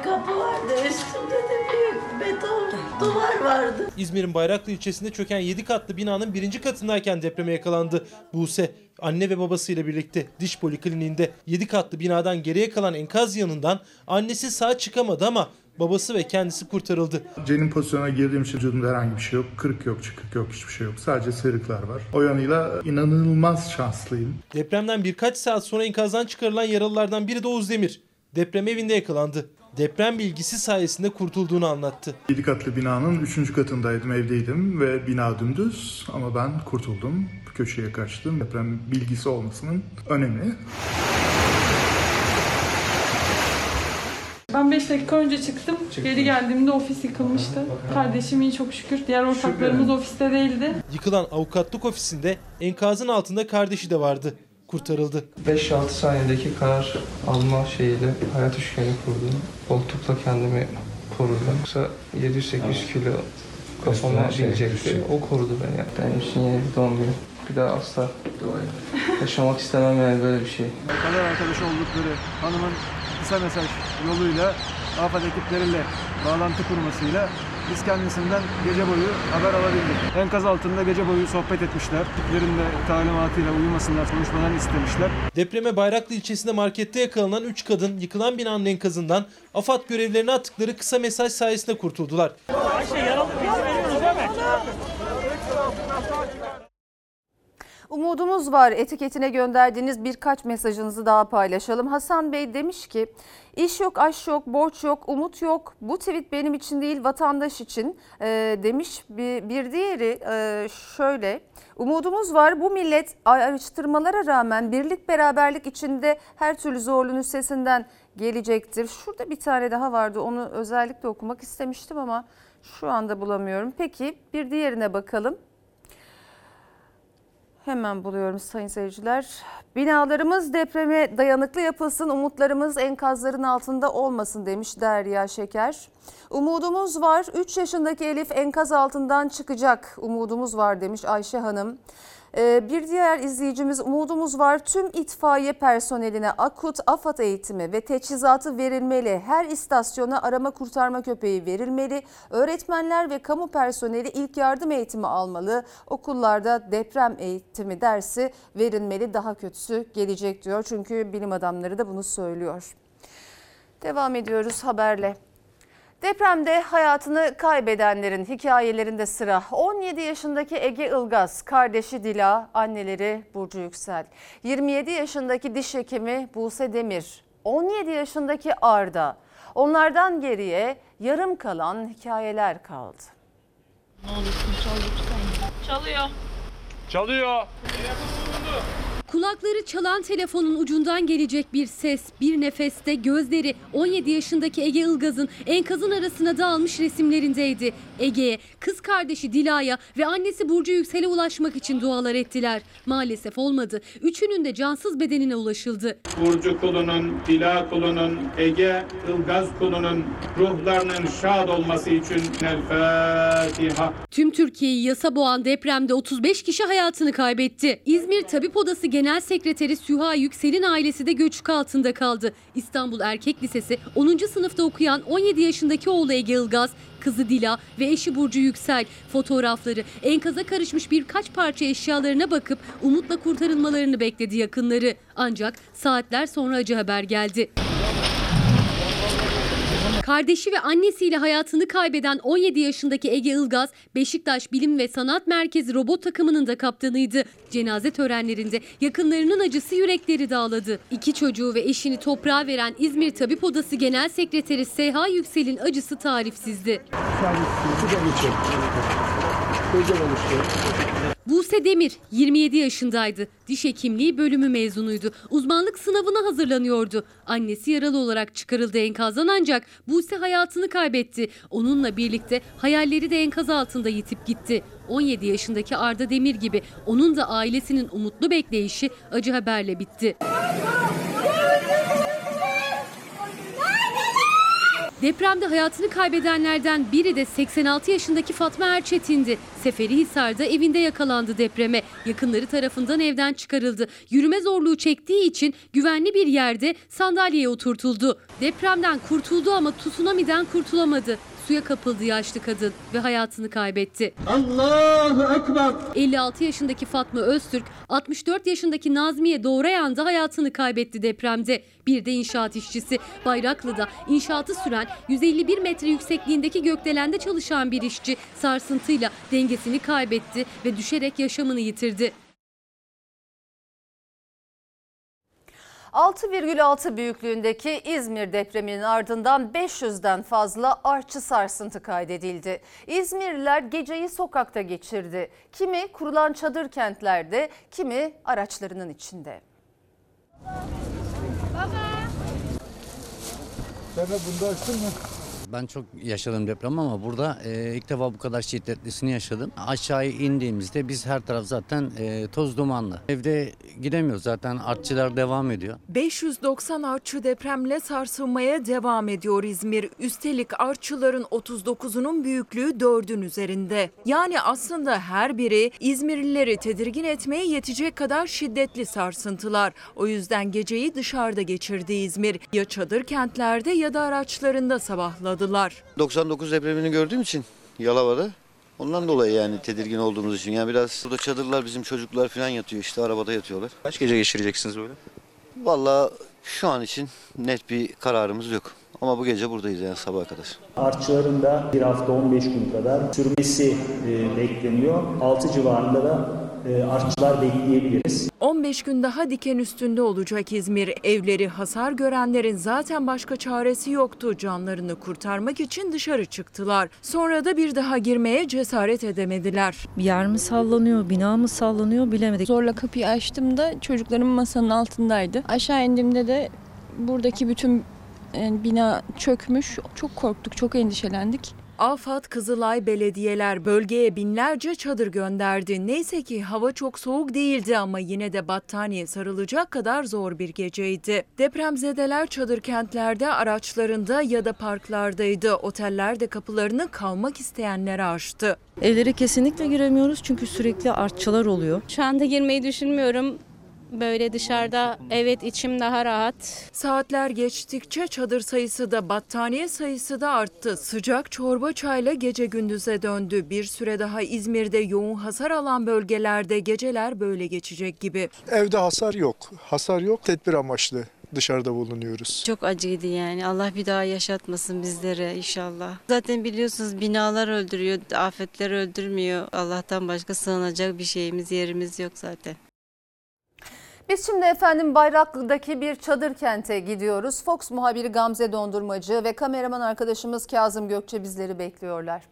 kapı vardı. Üstünde de büyük beton duvar vardı. İzmir'in Bayraklı ilçesinde çöken 7 katlı binanın birinci katındayken depreme yakalandı. Buse anne ve babasıyla birlikte diş polikliniğinde 7 katlı binadan geriye kalan enkaz yanından annesi sağ çıkamadı ama babası ve kendisi kurtarıldı. Cenin pozisyona girdiğim için vücudumda herhangi bir şey yok. Kırık yok, çıkık yok, hiçbir şey yok. Sadece sıyrıklar var. O yanıyla inanılmaz şanslıyım. Depremden birkaç saat sonra enkazdan çıkarılan yaralılardan biri de Oğuz Demir. Deprem evinde yakalandı. deprem bilgisi sayesinde kurtulduğunu anlattı. 7 katlı binanın 3. katındaydım, evdeydim ve bina dümdüz ama ben kurtuldum. Köşeye kaçtım. Deprem bilgisi olmasının önemi. Ben 5 dakika önce çıktım. Geri geldiğimde ofis yıkılmıştı. Kardeşim iyi çok şükür. Diğer ortaklarımız ofiste değildi. Yıkılan avukatlık ofisinde enkazın altında kardeşi de vardı. Kurtarıldı. 5-6 saniyedeki karar alma şeyiyle hayat üçgeni kurdum. Koltukla kendimi korudum. Yoksa 700-800 kilo kafama binecekti. O korudu beni. Benim için yeni bir doğum günü. Bir daha asla yaşamak istemem yani böyle bir şey. Kader arkadaşı oldukları hanımın kısa mesaj yoluyla AFAD ekipleriyle bağlantı kurmasıyla biz kendisinden gece boyu haber alabildik. Enkaz altında gece boyu sohbet etmişler. Ekiplerin de talimatıyla uyumasınlar, konuşmalarını istemişler. Depreme Bayraklı ilçesinde markette yakalanan 3 kadın yıkılan binanın enkazından AFAD görevlerine attıkları kısa mesaj sayesinde kurtuldular. Umudumuz var etiketine gönderdiğiniz birkaç mesajınızı daha paylaşalım. Hasan Bey demiş ki iş yok, aş yok, borç yok, umut yok. Bu tweet benim için değil vatandaş için Ee, demiş. Bir, bir diğeri e, şöyle umudumuz var bu millet araştırmalara rağmen birlik beraberlik içinde her türlü zorluğun üstesinden gelecektir. Şurada bir tane daha vardı onu özellikle okumak istemiştim ama şu anda bulamıyorum. Peki bir diğerine bakalım. Hemen buluyorum sayın seyirciler. Binalarımız depreme dayanıklı yapılsın, umutlarımız enkazların altında olmasın demiş Derya Şeker. Umudumuz var. 3 yaşındaki Elif enkaz altından çıkacak. Umudumuz var demiş Ayşe Hanım. Ee, bir diğer izleyicimiz umudumuz var. Tüm itfaiye personeline akut AFAD eğitimi ve teçhizatı verilmeli. Her istasyona arama kurtarma köpeği verilmeli. Öğretmenler ve kamu personeli ilk yardım eğitimi almalı. Okullarda deprem eğitimi dersi verilmeli. Daha kötüsü gelecek diyor. Çünkü bilim adamları da bunu söylüyor. Devam ediyoruz haberle. Depremde hayatını kaybedenlerin hikayelerinde sıra 17 yaşındaki Ege Ilgaz, kardeşi Dila, anneleri Burcu Yüksel, 27 yaşındaki diş hekimi Buse Demir, 17 yaşındaki Arda. Onlardan geriye yarım kalan hikayeler kaldı. Ne olursun çal lütfen. Çalıyor. Çalıyor. Kulakları çalan telefonun ucundan gelecek bir ses, bir nefeste gözleri 17 yaşındaki Ege Ilgaz'ın enkazın arasına dağılmış resimlerindeydi. Ege'ye, kız kardeşi Dila'ya ve annesi Burcu Yüksel'e ulaşmak için dualar ettiler. Maalesef olmadı. Üçünün de cansız bedenine ulaşıldı. Burcu kulunun, Dila kulunun, Ege Ilgaz kulunun ruhlarının şad olması için El Fatiha. Tüm Türkiye'yi yasa boğan depremde 35 kişi hayatını kaybetti. İzmir Tabip Odası Genel Sekreteri Süha Yüksel'in ailesi de göçük altında kaldı. İstanbul Erkek Lisesi 10. sınıfta okuyan 17 yaşındaki oğlu Ege Ilgaz, kızı Dila ve eşi Burcu Yüksel fotoğrafları enkaza karışmış birkaç parça eşyalarına bakıp umutla kurtarılmalarını bekledi yakınları. Ancak saatler sonra acı haber geldi. Kardeşi ve annesiyle hayatını kaybeden 17 yaşındaki Ege Ilgaz, Beşiktaş Bilim ve Sanat Merkezi robot takımının da kaptanıydı. Cenaze törenlerinde yakınlarının acısı yürekleri dağladı. İki çocuğu ve eşini toprağa veren İzmir Tabip Odası Genel Sekreteri Seha Yüksel'in acısı tarifsizdi. Buse Demir 27 yaşındaydı. Diş hekimliği bölümü mezunuydu. Uzmanlık sınavına hazırlanıyordu. Annesi yaralı olarak çıkarıldı enkazdan ancak Buse hayatını kaybetti. Onunla birlikte hayalleri de enkaz altında yitip gitti. 17 yaşındaki Arda Demir gibi onun da ailesinin umutlu bekleyişi acı haberle bitti. Depremde hayatını kaybedenlerden biri de 86 yaşındaki Fatma Erçetin'di. Seferihisar'da evinde yakalandı depreme. Yakınları tarafından evden çıkarıldı. Yürüme zorluğu çektiği için güvenli bir yerde sandalyeye oturtuldu. Depremden kurtuldu ama tsunami'den kurtulamadı. Suya kapıldı yaşlı kadın ve hayatını kaybetti. Allahu Ekber. 56 yaşındaki Fatma Öztürk, 64 yaşındaki Nazmiye Doğrayan da hayatını kaybetti depremde. Bir de inşaat işçisi Bayraklı'da inşaatı süren 151 metre yüksekliğindeki gökdelende çalışan bir işçi sarsıntıyla dengesini kaybetti ve düşerek yaşamını yitirdi. 6,6 büyüklüğündeki İzmir depreminin ardından 500'den fazla artçı sarsıntı kaydedildi. İzmirliler geceyi sokakta geçirdi. Kimi kurulan çadır kentlerde, kimi araçlarının içinde. Sen de bunda açtın mı? Ben çok yaşadım deprem ama burada e, ilk defa bu kadar şiddetlisini yaşadım. Aşağı indiğimizde biz her taraf zaten e, toz dumanlı. Evde gidemiyoruz zaten artçılar devam ediyor. 590 artçı depremle sarsılmaya devam ediyor İzmir. Üstelik artçıların 39'unun büyüklüğü 4'ün üzerinde. Yani aslında her biri İzmirlileri tedirgin etmeye yetecek kadar şiddetli sarsıntılar. O yüzden geceyi dışarıda geçirdi İzmir. Ya çadır kentlerde ya da araçlarında sabahladılar. 99 depremini gördüğüm için Yalova'da. Ondan dolayı yani tedirgin olduğumuz için. Yani biraz burada çadırlar bizim çocuklar falan yatıyor işte arabada yatıyorlar. Kaç gece geçireceksiniz böyle? Vallahi şu an için net bir kararımız yok. Ama bu gece buradayız yani sabaha kadar. Artçıların da bir hafta 15 gün kadar sürmesi e, bekleniyor. 6 civarında da artçılar bekleyebiliriz. 15 gün daha diken üstünde olacak İzmir. Evleri hasar görenlerin zaten başka çaresi yoktu. Canlarını kurtarmak için dışarı çıktılar. Sonra da bir daha girmeye cesaret edemediler. Yer mi sallanıyor, bina mı sallanıyor bilemedik. Zorla kapıyı açtığımda çocuklarım masanın altındaydı. Aşağı indiğimde de buradaki bütün e, bina çökmüş. Çok korktuk, çok endişelendik. AFAD, Kızılay belediyeler bölgeye binlerce çadır gönderdi. Neyse ki hava çok soğuk değildi ama yine de battaniye sarılacak kadar zor bir geceydi. Depremzedeler çadır kentlerde, araçlarında ya da parklardaydı. Oteller de kapılarını kalmak isteyenlere açtı. Evlere kesinlikle giremiyoruz çünkü sürekli artçılar oluyor. Şu anda girmeyi düşünmüyorum. Böyle dışarıda evet içim daha rahat. Saatler geçtikçe çadır sayısı da battaniye sayısı da arttı. Sıcak çorba çayla gece gündüze döndü. Bir süre daha İzmir'de yoğun hasar alan bölgelerde geceler böyle geçecek gibi. Evde hasar yok. Hasar yok. Tedbir amaçlı dışarıda bulunuyoruz. Çok acıydı yani. Allah bir daha yaşatmasın bizlere inşallah. Zaten biliyorsunuz binalar öldürüyor, afetler öldürmüyor. Allah'tan başka sığınacak bir şeyimiz, yerimiz yok zaten. Biz şimdi efendim Bayraklı'daki bir çadır kente gidiyoruz. Fox muhabiri Gamze Dondurmacı ve kameraman arkadaşımız Kazım Gökçe bizleri bekliyorlar.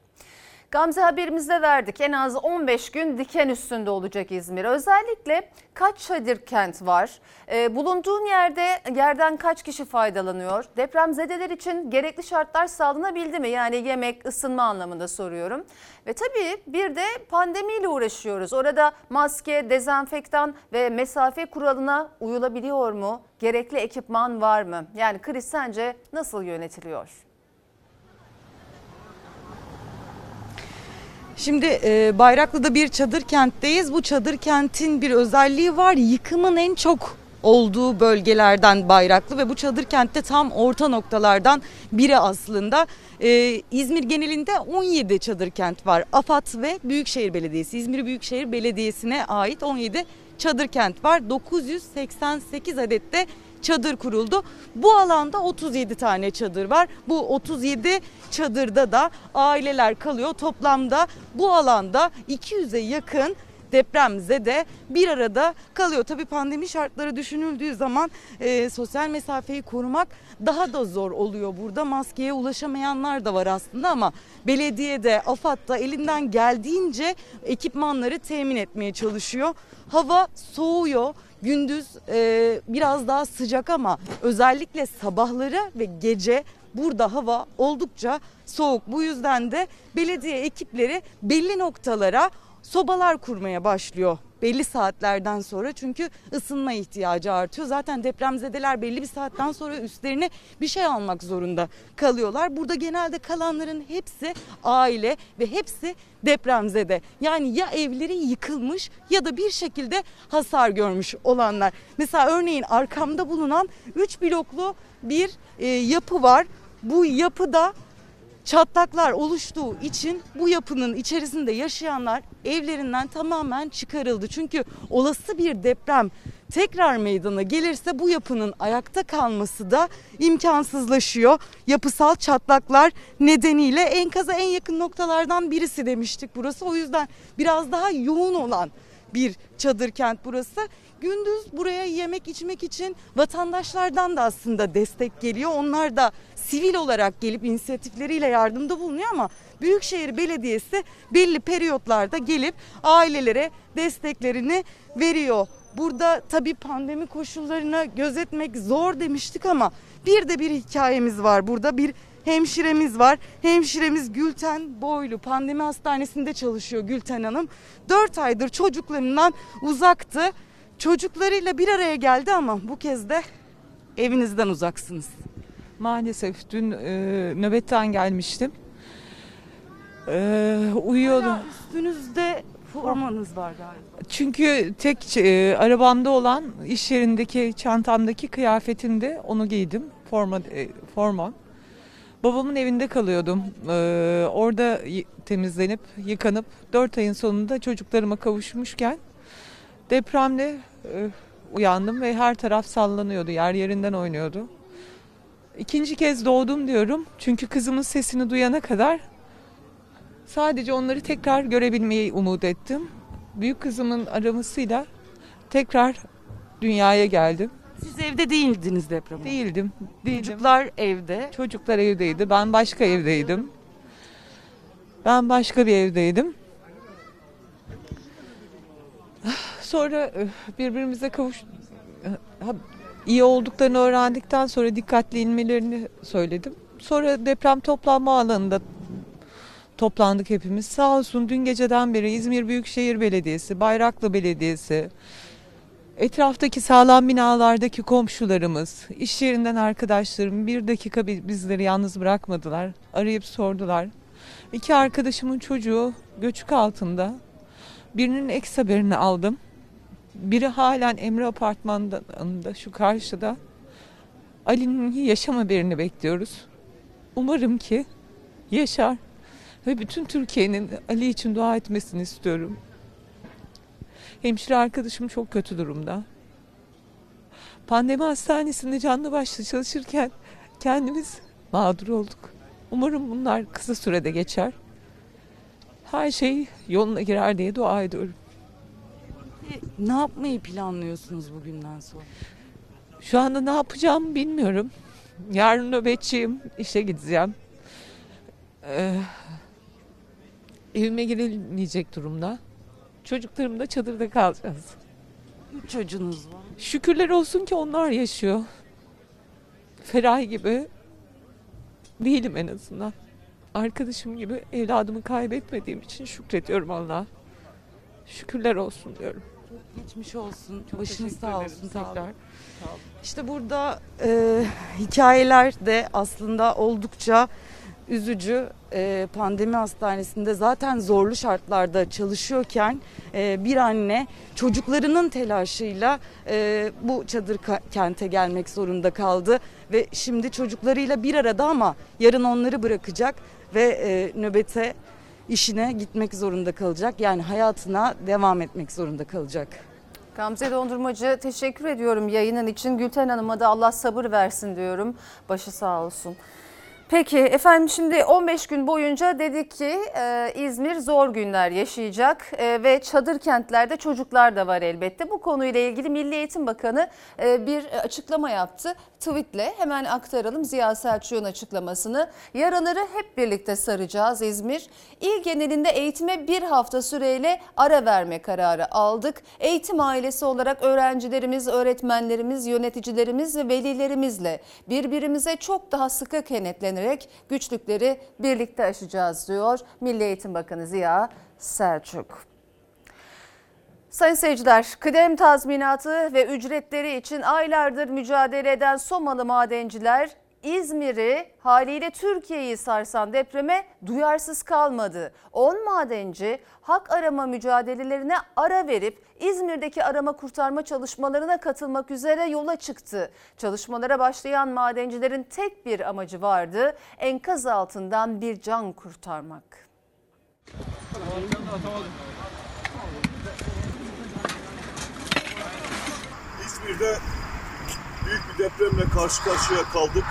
Gamze haberimizde verdik. En az 15 gün diken üstünde olacak İzmir. Özellikle kaç çadır kent var? Ee, bulunduğun yerde yerden kaç kişi faydalanıyor? Depremzedeler için gerekli şartlar sağlanabildi mi? Yani yemek, ısınma anlamında soruyorum. Ve tabii bir de pandemiyle uğraşıyoruz. Orada maske, dezenfektan ve mesafe kuralına uyulabiliyor mu? Gerekli ekipman var mı? Yani kriz sence nasıl yönetiliyor? Şimdi e, Bayraklı'da bir çadır kentteyiz. Bu çadır kentin bir özelliği var. Yıkımın en çok olduğu bölgelerden Bayraklı ve bu çadır kentte tam orta noktalardan biri aslında. Ee, İzmir genelinde 17 çadır kent var. AFAD ve Büyükşehir Belediyesi, İzmir Büyükşehir Belediyesi'ne ait 17 çadır kent var. 988 adette çadır kuruldu. Bu alanda 37 tane çadır var. Bu 37 çadırda da aileler kalıyor. Toplamda bu alanda 200'e yakın depremzede bir arada kalıyor. Tabii pandemi şartları düşünüldüğü zaman e, sosyal mesafeyi korumak daha da zor oluyor burada. Maskeye ulaşamayanlar da var aslında ama belediyede, AFAD'da elinden geldiğince ekipmanları temin etmeye çalışıyor. Hava soğuyor. Gündüz e, biraz daha sıcak ama özellikle sabahları ve gece burada hava oldukça soğuk. Bu yüzden de belediye ekipleri belli noktalara sobalar kurmaya başlıyor belli saatlerden sonra çünkü ısınma ihtiyacı artıyor. Zaten depremzedeler belli bir saatten sonra üstlerine bir şey almak zorunda kalıyorlar. Burada genelde kalanların hepsi aile ve hepsi depremzede. Yani ya evleri yıkılmış ya da bir şekilde hasar görmüş olanlar. Mesela örneğin arkamda bulunan 3 bloklu bir e, yapı var. Bu yapıda çatlaklar oluştuğu için bu yapının içerisinde yaşayanlar evlerinden tamamen çıkarıldı. Çünkü olası bir deprem tekrar meydana gelirse bu yapının ayakta kalması da imkansızlaşıyor. Yapısal çatlaklar nedeniyle enkaza en yakın noktalardan birisi demiştik burası. O yüzden biraz daha yoğun olan bir çadır kent burası. Gündüz buraya yemek içmek için vatandaşlardan da aslında destek geliyor. Onlar da sivil olarak gelip inisiyatifleriyle yardımda bulunuyor ama Büyükşehir Belediyesi belli periyotlarda gelip ailelere desteklerini veriyor. Burada tabii pandemi koşullarını gözetmek zor demiştik ama bir de bir hikayemiz var. Burada bir hemşiremiz var. Hemşiremiz Gülten Boylu pandemi hastanesinde çalışıyor Gülten Hanım. 4 aydır çocuklarından uzaktı. Çocuklarıyla bir araya geldi ama bu kez de evinizden uzaksınız. Maalesef dün e, nöbetten gelmiştim. E, uyuyordum. Hala üstünüzde formanız var galiba. Çünkü tek e, arabamda olan iş yerindeki çantamdaki kıyafetimde onu giydim. Forma e, forma. Babamın evinde kalıyordum. E, orada temizlenip yıkanıp 4 ayın sonunda çocuklarıma kavuşmuşken depremle e, uyandım ve her taraf sallanıyordu. Yer yerinden oynuyordu. İkinci kez doğdum diyorum. Çünkü kızımın sesini duyana kadar sadece onları tekrar görebilmeyi umut ettim. Büyük kızımın aramasıyla tekrar dünyaya geldim. Siz evde değildiniz deprem. Değildim. değildim. Çocuklar evde. Çocuklar evdeydi. Ben başka evdeydim. Ben başka bir evdeydim. Sonra e, birbirimize kavuş e, ha, iyi olduklarını öğrendikten sonra dikkatli inmelerini söyledim. Sonra deprem toplanma alanında toplandık hepimiz. Sağ olsun dün geceden beri İzmir Büyükşehir Belediyesi, Bayraklı Belediyesi, etraftaki sağlam binalardaki komşularımız, iş yerinden arkadaşlarım bir dakika bi- bizleri yalnız bırakmadılar. Arayıp sordular. İki arkadaşımın çocuğu göçük altında. Birinin eks haberini aldım. Biri halen Emre Apartmanı'nda şu karşıda. Ali'nin yaşam haberini bekliyoruz. Umarım ki yaşar ve bütün Türkiye'nin Ali için dua etmesini istiyorum. Hemşire arkadaşım çok kötü durumda. Pandemi hastanesinde canlı başlı çalışırken kendimiz mağdur olduk. Umarım bunlar kısa sürede geçer. Her şey yoluna girer diye dua ediyorum. Ne yapmayı planlıyorsunuz bugünden sonra? Şu anda ne yapacağımı bilmiyorum. Yarın nöbetçiyim, işe gideceğim. Ee, evime girilmeyecek durumda. Çocuklarım da çadırda kalacağız. Üç çocuğunuz var. Şükürler olsun ki onlar yaşıyor. Feray gibi değilim en azından. Arkadaşım gibi evladımı kaybetmediğim için şükrediyorum Allah'a. Şükürler olsun diyorum. Geçmiş olsun. Çok Başınız sağ ederim. olsun Sağ olun. tekrar. Sağ olun. İşte burada e, hikayeler de aslında oldukça üzücü. E, pandemi hastanesinde zaten zorlu şartlarda çalışıyorken e, bir anne çocuklarının telaşıyla e, bu çadır kente gelmek zorunda kaldı ve şimdi çocuklarıyla bir arada ama yarın onları bırakacak ve e, nöbete işine gitmek zorunda kalacak. Yani hayatına devam etmek zorunda kalacak. Gamze Dondurmacı teşekkür ediyorum yayının için. Gülten Hanım'a da Allah sabır versin diyorum. Başı sağ olsun. Peki efendim şimdi 15 gün boyunca dedik ki e, İzmir zor günler yaşayacak e, ve çadır kentlerde çocuklar da var elbette. Bu konuyla ilgili Milli Eğitim Bakanı e, bir açıklama yaptı. Tweetle hemen aktaralım Ziya Selçuk'un açıklamasını. Yaraları hep birlikte saracağız İzmir. İl genelinde eğitime bir hafta süreyle ara verme kararı aldık. Eğitim ailesi olarak öğrencilerimiz, öğretmenlerimiz, yöneticilerimiz ve velilerimizle birbirimize çok daha sıkı kenetlenerek güçlükleri birlikte aşacağız diyor Milli Eğitim Bakanı Ziya Selçuk. Sayın seyirciler, kıdem tazminatı ve ücretleri için aylardır mücadele eden Somalı madenciler İzmir'i haliyle Türkiye'yi sarsan depreme duyarsız kalmadı. 10 madenci hak arama mücadelelerine ara verip İzmir'deki arama kurtarma çalışmalarına katılmak üzere yola çıktı. Çalışmalara başlayan madencilerin tek bir amacı vardı. Enkaz altından bir can kurtarmak. İzmir'de büyük bir depremle karşı karşıya kaldık.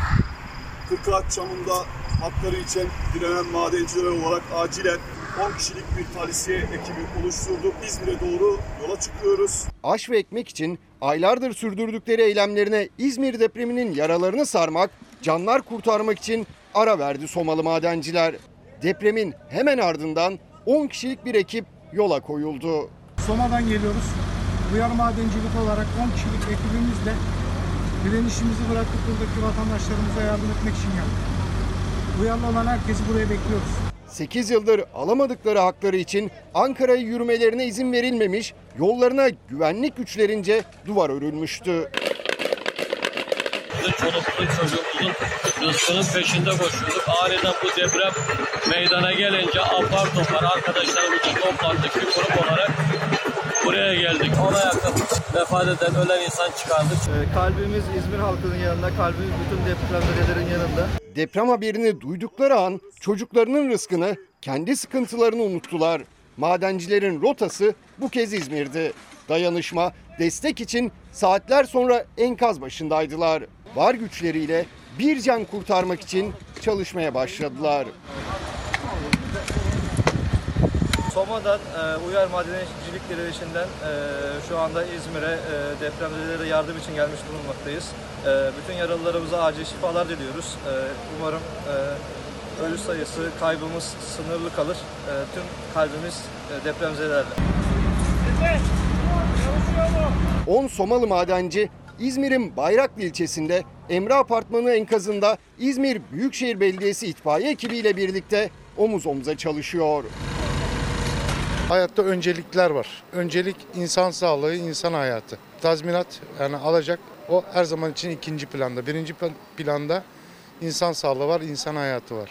Kırkağaç çamında hakları için direnen madenciler olarak acilen 10 kişilik bir talisiye ekibi oluşturduk. İzmir'e doğru yola çıkıyoruz. Aş ve ekmek için aylardır sürdürdükleri eylemlerine İzmir depreminin yaralarını sarmak, canlar kurtarmak için ara verdi Somalı madenciler. Depremin hemen ardından 10 kişilik bir ekip yola koyuldu. Soma'dan geliyoruz. Uyar madencilik olarak 10 kişilik ekibimizle direnişimizi bırakıp buradaki vatandaşlarımıza yardım etmek için geldik. Duyarlı olan herkesi buraya bekliyoruz. 8 yıldır alamadıkları hakları için Ankara'ya yürümelerine izin verilmemiş, yollarına güvenlik güçlerince duvar örülmüştü. çoluklu çocuğumuzun rızkının peşinde koşuyorduk. Aniden bu deprem meydana gelince apar topar arkadaşlarımızla toplandık bir grup olarak buraya geldik. Ona yakın vefat eden ölen insan çıkardık. Kalbimiz İzmir halkının yanında, kalbimiz bütün depremzedelerin yanında. Deprem haberini duydukları an çocuklarının rızkını, kendi sıkıntılarını unuttular. Madencilerin rotası bu kez İzmir'di. Dayanışma, destek için saatler sonra enkaz başındaydılar. Var güçleriyle bir can kurtarmak için çalışmaya başladılar. Soma'dan e, Uyar Madencilik Direnişi'nden e, şu anda İzmir'e e, depremzedelere yardım için gelmiş bulunmaktayız. E, bütün yaralılarımıza acil şifalar diliyoruz. E, umarım e, ölü sayısı, kaybımız sınırlı kalır. E, tüm kalbimiz e, depremzedelerle. 10 Somalı madenci İzmir'in Bayraklı ilçesinde Emre Apartmanı enkazında İzmir Büyükşehir Belediyesi itfaiye ekibiyle birlikte omuz omuza çalışıyor. Hayatta öncelikler var. Öncelik insan sağlığı, insan hayatı. Tazminat yani alacak o her zaman için ikinci planda. Birinci planda insan sağlığı var, insan hayatı var.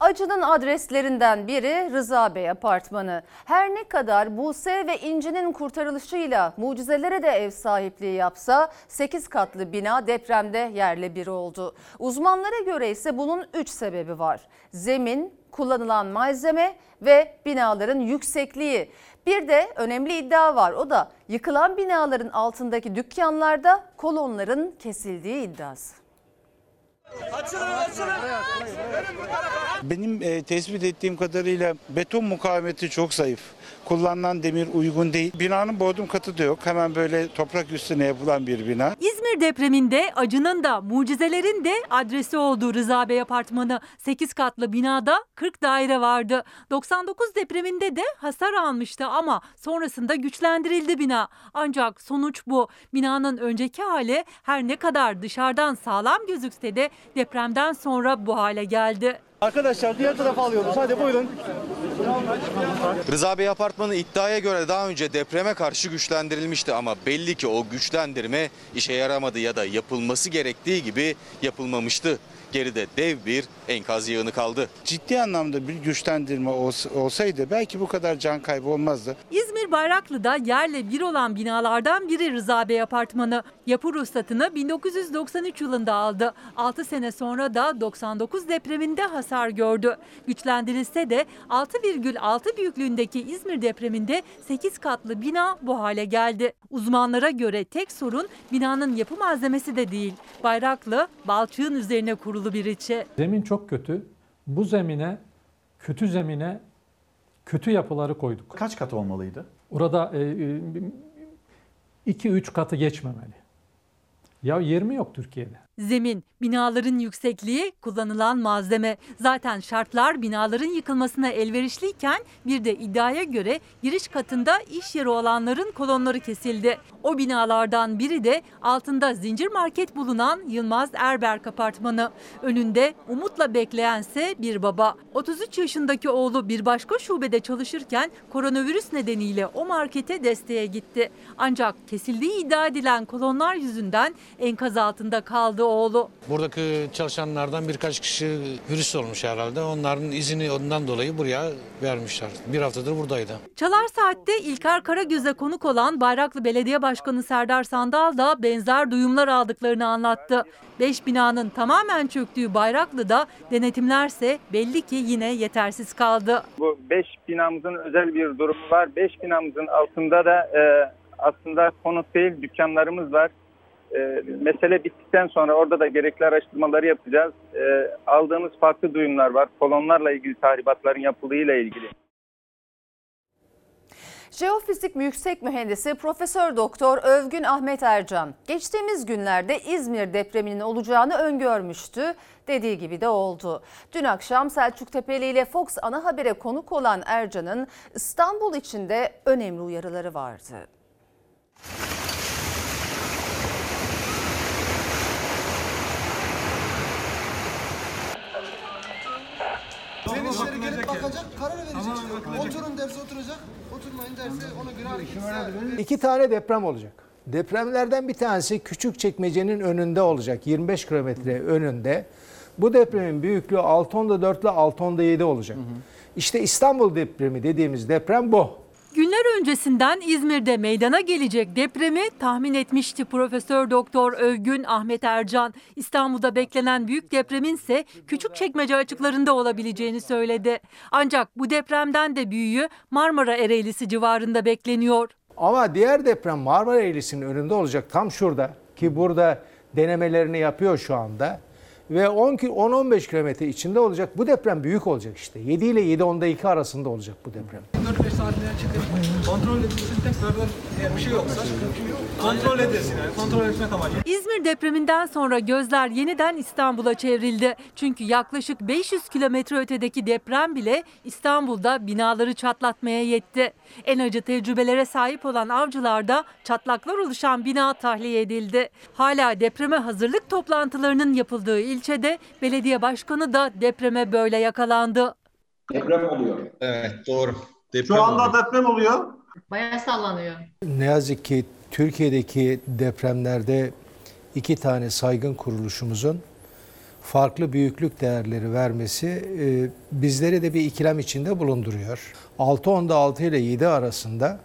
Acının adreslerinden biri Rıza Bey apartmanı. Her ne kadar Buse ve İnci'nin kurtarılışıyla mucizelere de ev sahipliği yapsa 8 katlı bina depremde yerle bir oldu. Uzmanlara göre ise bunun 3 sebebi var. Zemin, kullanılan malzeme ve binaların yüksekliği. Bir de önemli iddia var o da yıkılan binaların altındaki dükkanlarda kolonların kesildiği iddiası. Benim e, tespit ettiğim kadarıyla beton mukavemeti çok zayıf. Kullanılan demir uygun değil. Binanın bodrum katı da yok. Hemen böyle toprak üstüne yapılan bir bina. İzmir depreminde acının da mucizelerin de adresi oldu Rıza Bey Apartmanı. 8 katlı binada 40 daire vardı. 99 depreminde de hasar almıştı ama sonrasında güçlendirildi bina. Ancak sonuç bu. Binanın önceki hali her ne kadar dışarıdan sağlam gözükse de depremden sonra bu hale geldi. Arkadaşlar diğer tarafa alıyoruz. Hadi buyurun. Rıza Bey apartmanı iddiaya göre daha önce depreme karşı güçlendirilmişti ama belli ki o güçlendirme işe yaramadı ya da yapılması gerektiği gibi yapılmamıştı. Geride dev bir enkaz yığını kaldı. Ciddi anlamda bir güçlendirme ols- olsaydı belki bu kadar can kaybı olmazdı. İzmir Bayraklı'da yerle bir olan binalardan biri Rıza Bey Apartmanı. Yapı ruhsatını 1993 yılında aldı. 6 sene sonra da 99 depreminde hasar gördü. Güçlendirilse de 6,6 büyüklüğündeki İzmir depreminde 8 katlı bina bu hale geldi. Uzmanlara göre tek sorun binanın yapı malzemesi de değil. Bayraklı balçığın üzerine kurulu bir ilçe. Zemin çok kötü. Bu zemine, kötü zemine kötü yapıları koyduk. Kaç kat olmalıydı? Orada 2-3 katı geçmemeli. Ya 20 yok Türkiye'de. Zemin, binaların yüksekliği, kullanılan malzeme. Zaten şartlar binaların yıkılmasına elverişliyken bir de iddiaya göre giriş katında iş yeri olanların kolonları kesildi. O binalardan biri de altında zincir market bulunan Yılmaz Erberk apartmanı. Önünde umutla bekleyense bir baba. 33 yaşındaki oğlu bir başka şubede çalışırken koronavirüs nedeniyle o markete desteğe gitti. Ancak kesildiği iddia edilen kolonlar yüzünden enkaz altında kaldı oğlu. Buradaki çalışanlardan birkaç kişi virüs olmuş herhalde. Onların izini ondan dolayı buraya vermişler. Bir haftadır buradaydı. Çalar Saat'te İlker Karagöz'e konuk olan Bayraklı Belediye Başkanı Serdar Sandal da benzer duyumlar aldıklarını anlattı. Beş binanın tamamen çöktüğü Bayraklı'da denetimlerse belli ki yine yetersiz kaldı. Bu beş binamızın özel bir durumu var. Beş binamızın altında da e, aslında konut değil dükkanlarımız var. E, mesele bittikten sonra orada da gerekli araştırmaları yapacağız. E, aldığımız farklı duyumlar var. Kolonlarla ilgili tahribatların yapıldığıyla ilgili. Jeofizik Yüksek Mühendisi Profesör Doktor Övgün Ahmet Ercan geçtiğimiz günlerde İzmir depreminin olacağını öngörmüştü. Dediği gibi de oldu. Dün akşam Selçuk Tepeli ile Fox ana habere konuk olan Ercan'ın İstanbul için de önemli uyarıları vardı. Sen işleri gelip bakacak, karar verecek. Oturun derse oturacak, oturmayın derse ona göre hareket. İki tane deprem olacak. Depremlerden bir tanesi küçük çekmecenin önünde olacak. 25 kilometre önünde. Bu depremin büyüklüğü 6.4 ile 6.7 olacak. İşte İstanbul depremi dediğimiz deprem bu. Günler öncesinden İzmir'de meydana gelecek depremi tahmin etmişti Profesör Doktor Övgün Ahmet Ercan. İstanbul'da beklenen büyük depremin ise Küçükçekmece açıklarında olabileceğini söyledi. Ancak bu depremden de büyüğü Marmara Ereğlisi civarında bekleniyor. Ama diğer deprem Marmara Eğrisi'nin önünde olacak tam şurada ki burada denemelerini yapıyor şu anda. Ve 10 ki- 10-15 kilometre içinde olacak. Bu deprem büyük olacak işte. 7 ile 7.10'da 2 arasında olacak bu deprem. 4-5 saatine çıkıp kontrol edilsin tekrardan eğer bir şey yoksa kontrol edilsin yani kontrol etmek amacıyla. İzmir depreminden sonra gözler yeniden İstanbul'a çevrildi. Çünkü yaklaşık 500 kilometre ötedeki deprem bile İstanbul'da binaları çatlatmaya yetti. En acı tecrübelere sahip olan avcılarda çatlaklar oluşan bina tahliye edildi. Hala depreme hazırlık toplantılarının yapıldığı ilçede belediye başkanı da depreme böyle yakalandı. Deprem oluyor. Evet doğru. Deprem Şu anda oluyor. deprem oluyor. Bayağı sallanıyor. Ne yazık ki Türkiye'deki depremlerde iki tane saygın kuruluşumuzun farklı büyüklük değerleri vermesi e, bizleri de bir ikilem içinde bulunduruyor. 6.10'da 6 ile 7 arasında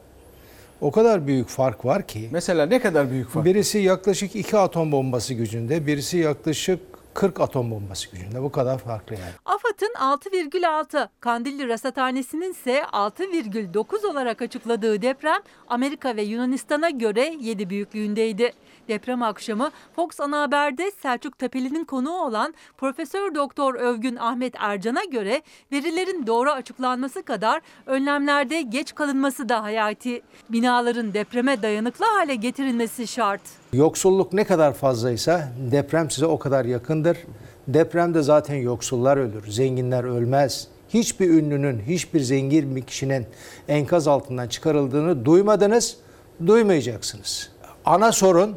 o kadar büyük fark var ki. Mesela ne kadar büyük fark? Birisi yaklaşık 2 atom bombası gücünde, birisi yaklaşık 40 atom bombası gücünde. Bu kadar farklı yani. AFAD'ın 6,6, Kandilli Rasathanesi'nin ise 6,9 olarak açıkladığı deprem Amerika ve Yunanistan'a göre 7 büyüklüğündeydi. Deprem akşamı Fox Ana Haber'de Selçuk Tepeli'nin konuğu olan Profesör Doktor Övgün Ahmet Ercan'a göre verilerin doğru açıklanması kadar önlemlerde geç kalınması da hayati. Binaların depreme dayanıklı hale getirilmesi şart. Yoksulluk ne kadar fazlaysa deprem size o kadar yakındır. Depremde zaten yoksullar ölür, zenginler ölmez. Hiçbir ünlünün, hiçbir zengin bir kişinin enkaz altından çıkarıldığını duymadınız, duymayacaksınız. Ana sorun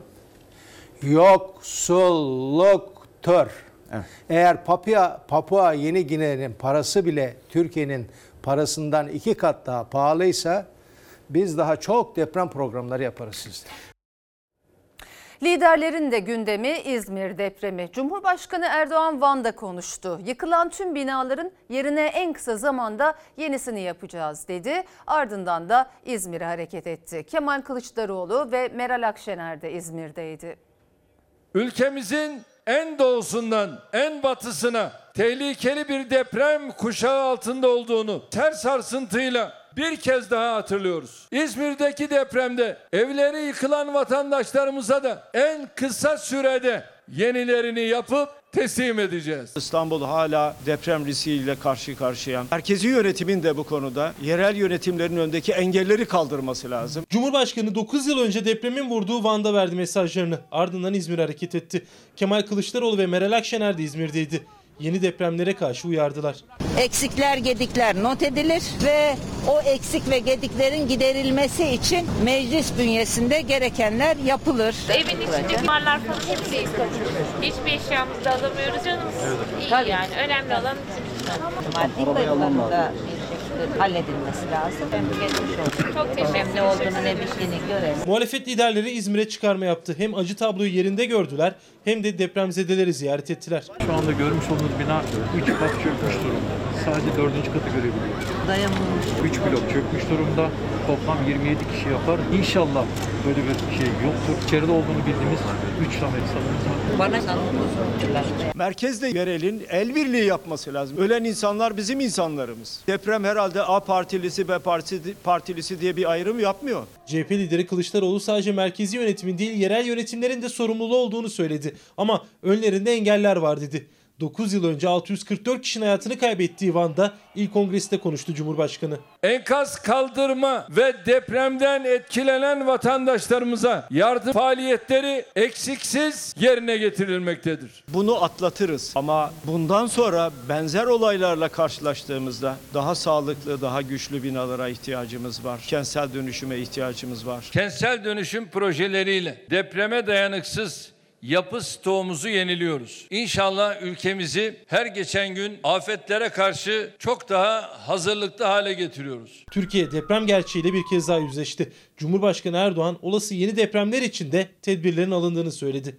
yoksulluktur. Eğer Papua, Papua Yeni Gine'nin parası bile Türkiye'nin parasından iki kat daha pahalıysa biz daha çok deprem programları yaparız sizde. Liderlerin de gündemi İzmir depremi. Cumhurbaşkanı Erdoğan Van'da konuştu. Yıkılan tüm binaların yerine en kısa zamanda yenisini yapacağız dedi. Ardından da İzmir'e hareket etti. Kemal Kılıçdaroğlu ve Meral Akşener de İzmir'deydi. Ülkemizin en doğusundan en batısına tehlikeli bir deprem kuşağı altında olduğunu ter sarsıntıyla bir kez daha hatırlıyoruz. İzmir'deki depremde evleri yıkılan vatandaşlarımıza da en kısa sürede yenilerini yapıp teslim edeceğiz. İstanbul hala deprem riskiyle karşı karşıya. Merkezi yönetimin de bu konuda yerel yönetimlerin öndeki engelleri kaldırması lazım. Cumhurbaşkanı 9 yıl önce depremin vurduğu Van'da verdi mesajlarını. Ardından İzmir hareket etti. Kemal Kılıçdaroğlu ve Meral Akşener de İzmir'deydi. Yeni depremlere karşı uyardılar. Eksikler, gedikler not edilir ve o eksik ve gediklerin giderilmesi için meclis bünyesinde gerekenler yapılır. Evin içindeki mallar falan hepsi yıkıldı. Hiçbir eşyamızı da alamıyoruz canımız. iyi Tabii. yani. Önemli olan Maddi konuların da bir şekilde halledilmesi lazım. Ben geçmiş. Çok teşekkür Önemli olduğunu ne bittiğini görelim. Muhalefet liderleri İzmir'e çıkarma yaptı. Hem acı tabloyu yerinde gördüler hem de depremzedeleri ziyaret ettiler. Şu anda görmüş olduğunuz bina 3 kat çökmüş durumda. sadece dördüncü katı görebiliyor. Dayanılmış. 3 blok çökmüş durumda. Toplam 27 kişi yapar. İnşallah böyle bir şey yoktur. İçeride olduğunu bildiğimiz 3 tane insanımız var. Bana sanılmışlar. Merkezde yerelin el birliği yapması lazım. Ölen insanlar bizim insanlarımız. Deprem herhalde A partilisi B partisi, partilisi diye bir ayrım yapmıyor. CHP lideri Kılıçdaroğlu sadece merkezi yönetimin değil yerel yönetimlerin de sorumluluğu olduğunu söyledi. Ama önlerinde engeller var dedi. 9 yıl önce 644 kişinin hayatını kaybettiği Van'da ilk kongresinde konuştu Cumhurbaşkanı. Enkaz kaldırma ve depremden etkilenen vatandaşlarımıza yardım faaliyetleri eksiksiz yerine getirilmektedir. Bunu atlatırız ama bundan sonra benzer olaylarla karşılaştığımızda daha sağlıklı, daha güçlü binalara ihtiyacımız var. Kentsel dönüşüme ihtiyacımız var. Kentsel dönüşüm projeleriyle depreme dayanıksız yapı stoğumuzu yeniliyoruz. İnşallah ülkemizi her geçen gün afetlere karşı çok daha hazırlıklı hale getiriyoruz. Türkiye deprem gerçeğiyle bir kez daha yüzleşti. Cumhurbaşkanı Erdoğan olası yeni depremler için de tedbirlerin alındığını söyledi.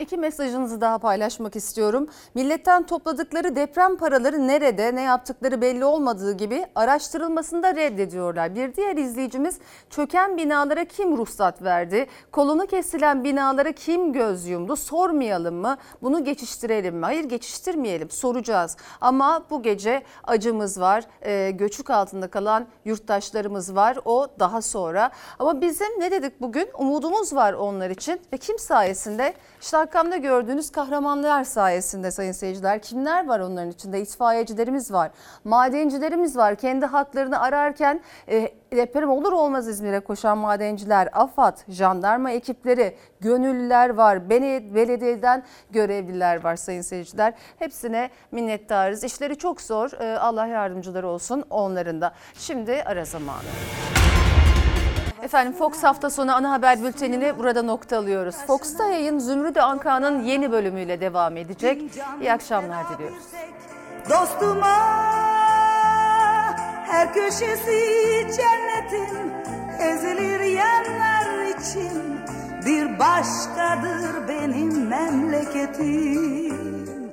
İki mesajınızı daha paylaşmak istiyorum. Milletten topladıkları deprem paraları nerede, ne yaptıkları belli olmadığı gibi araştırılmasını da reddediyorlar. Bir diğer izleyicimiz çöken binalara kim ruhsat verdi? Kolonu kesilen binalara kim göz yumdu? Sormayalım mı? Bunu geçiştirelim mi? Hayır geçiştirmeyelim, soracağız. Ama bu gece acımız var, e, göçük altında kalan yurttaşlarımız var. O daha sonra. Ama bizim ne dedik bugün? Umudumuz var onlar için ve kim sayesinde? İşte arkamda gördüğünüz kahramanlar sayesinde sayın seyirciler. Kimler var onların içinde? İtfaiyecilerimiz var, madencilerimiz var. Kendi haklarını ararken e, deprem olur olmaz İzmir'e koşan madenciler, AFAD, jandarma ekipleri, gönüllüler var. Belediyeden görevliler var sayın seyirciler. Hepsine minnettarız. İşleri çok zor. E, Allah yardımcıları olsun onların da. Şimdi ara zamanı. Efendim Fox hafta sonu ana haber bültenini burada nokta alıyoruz. Fox'ta yayın Zümrüdü Anka'nın yeni bölümüyle devam edecek. İyi akşamlar diliyoruz. Dostuma her köşesi cennetin ezilir yerler için bir başkadır benim memleketim.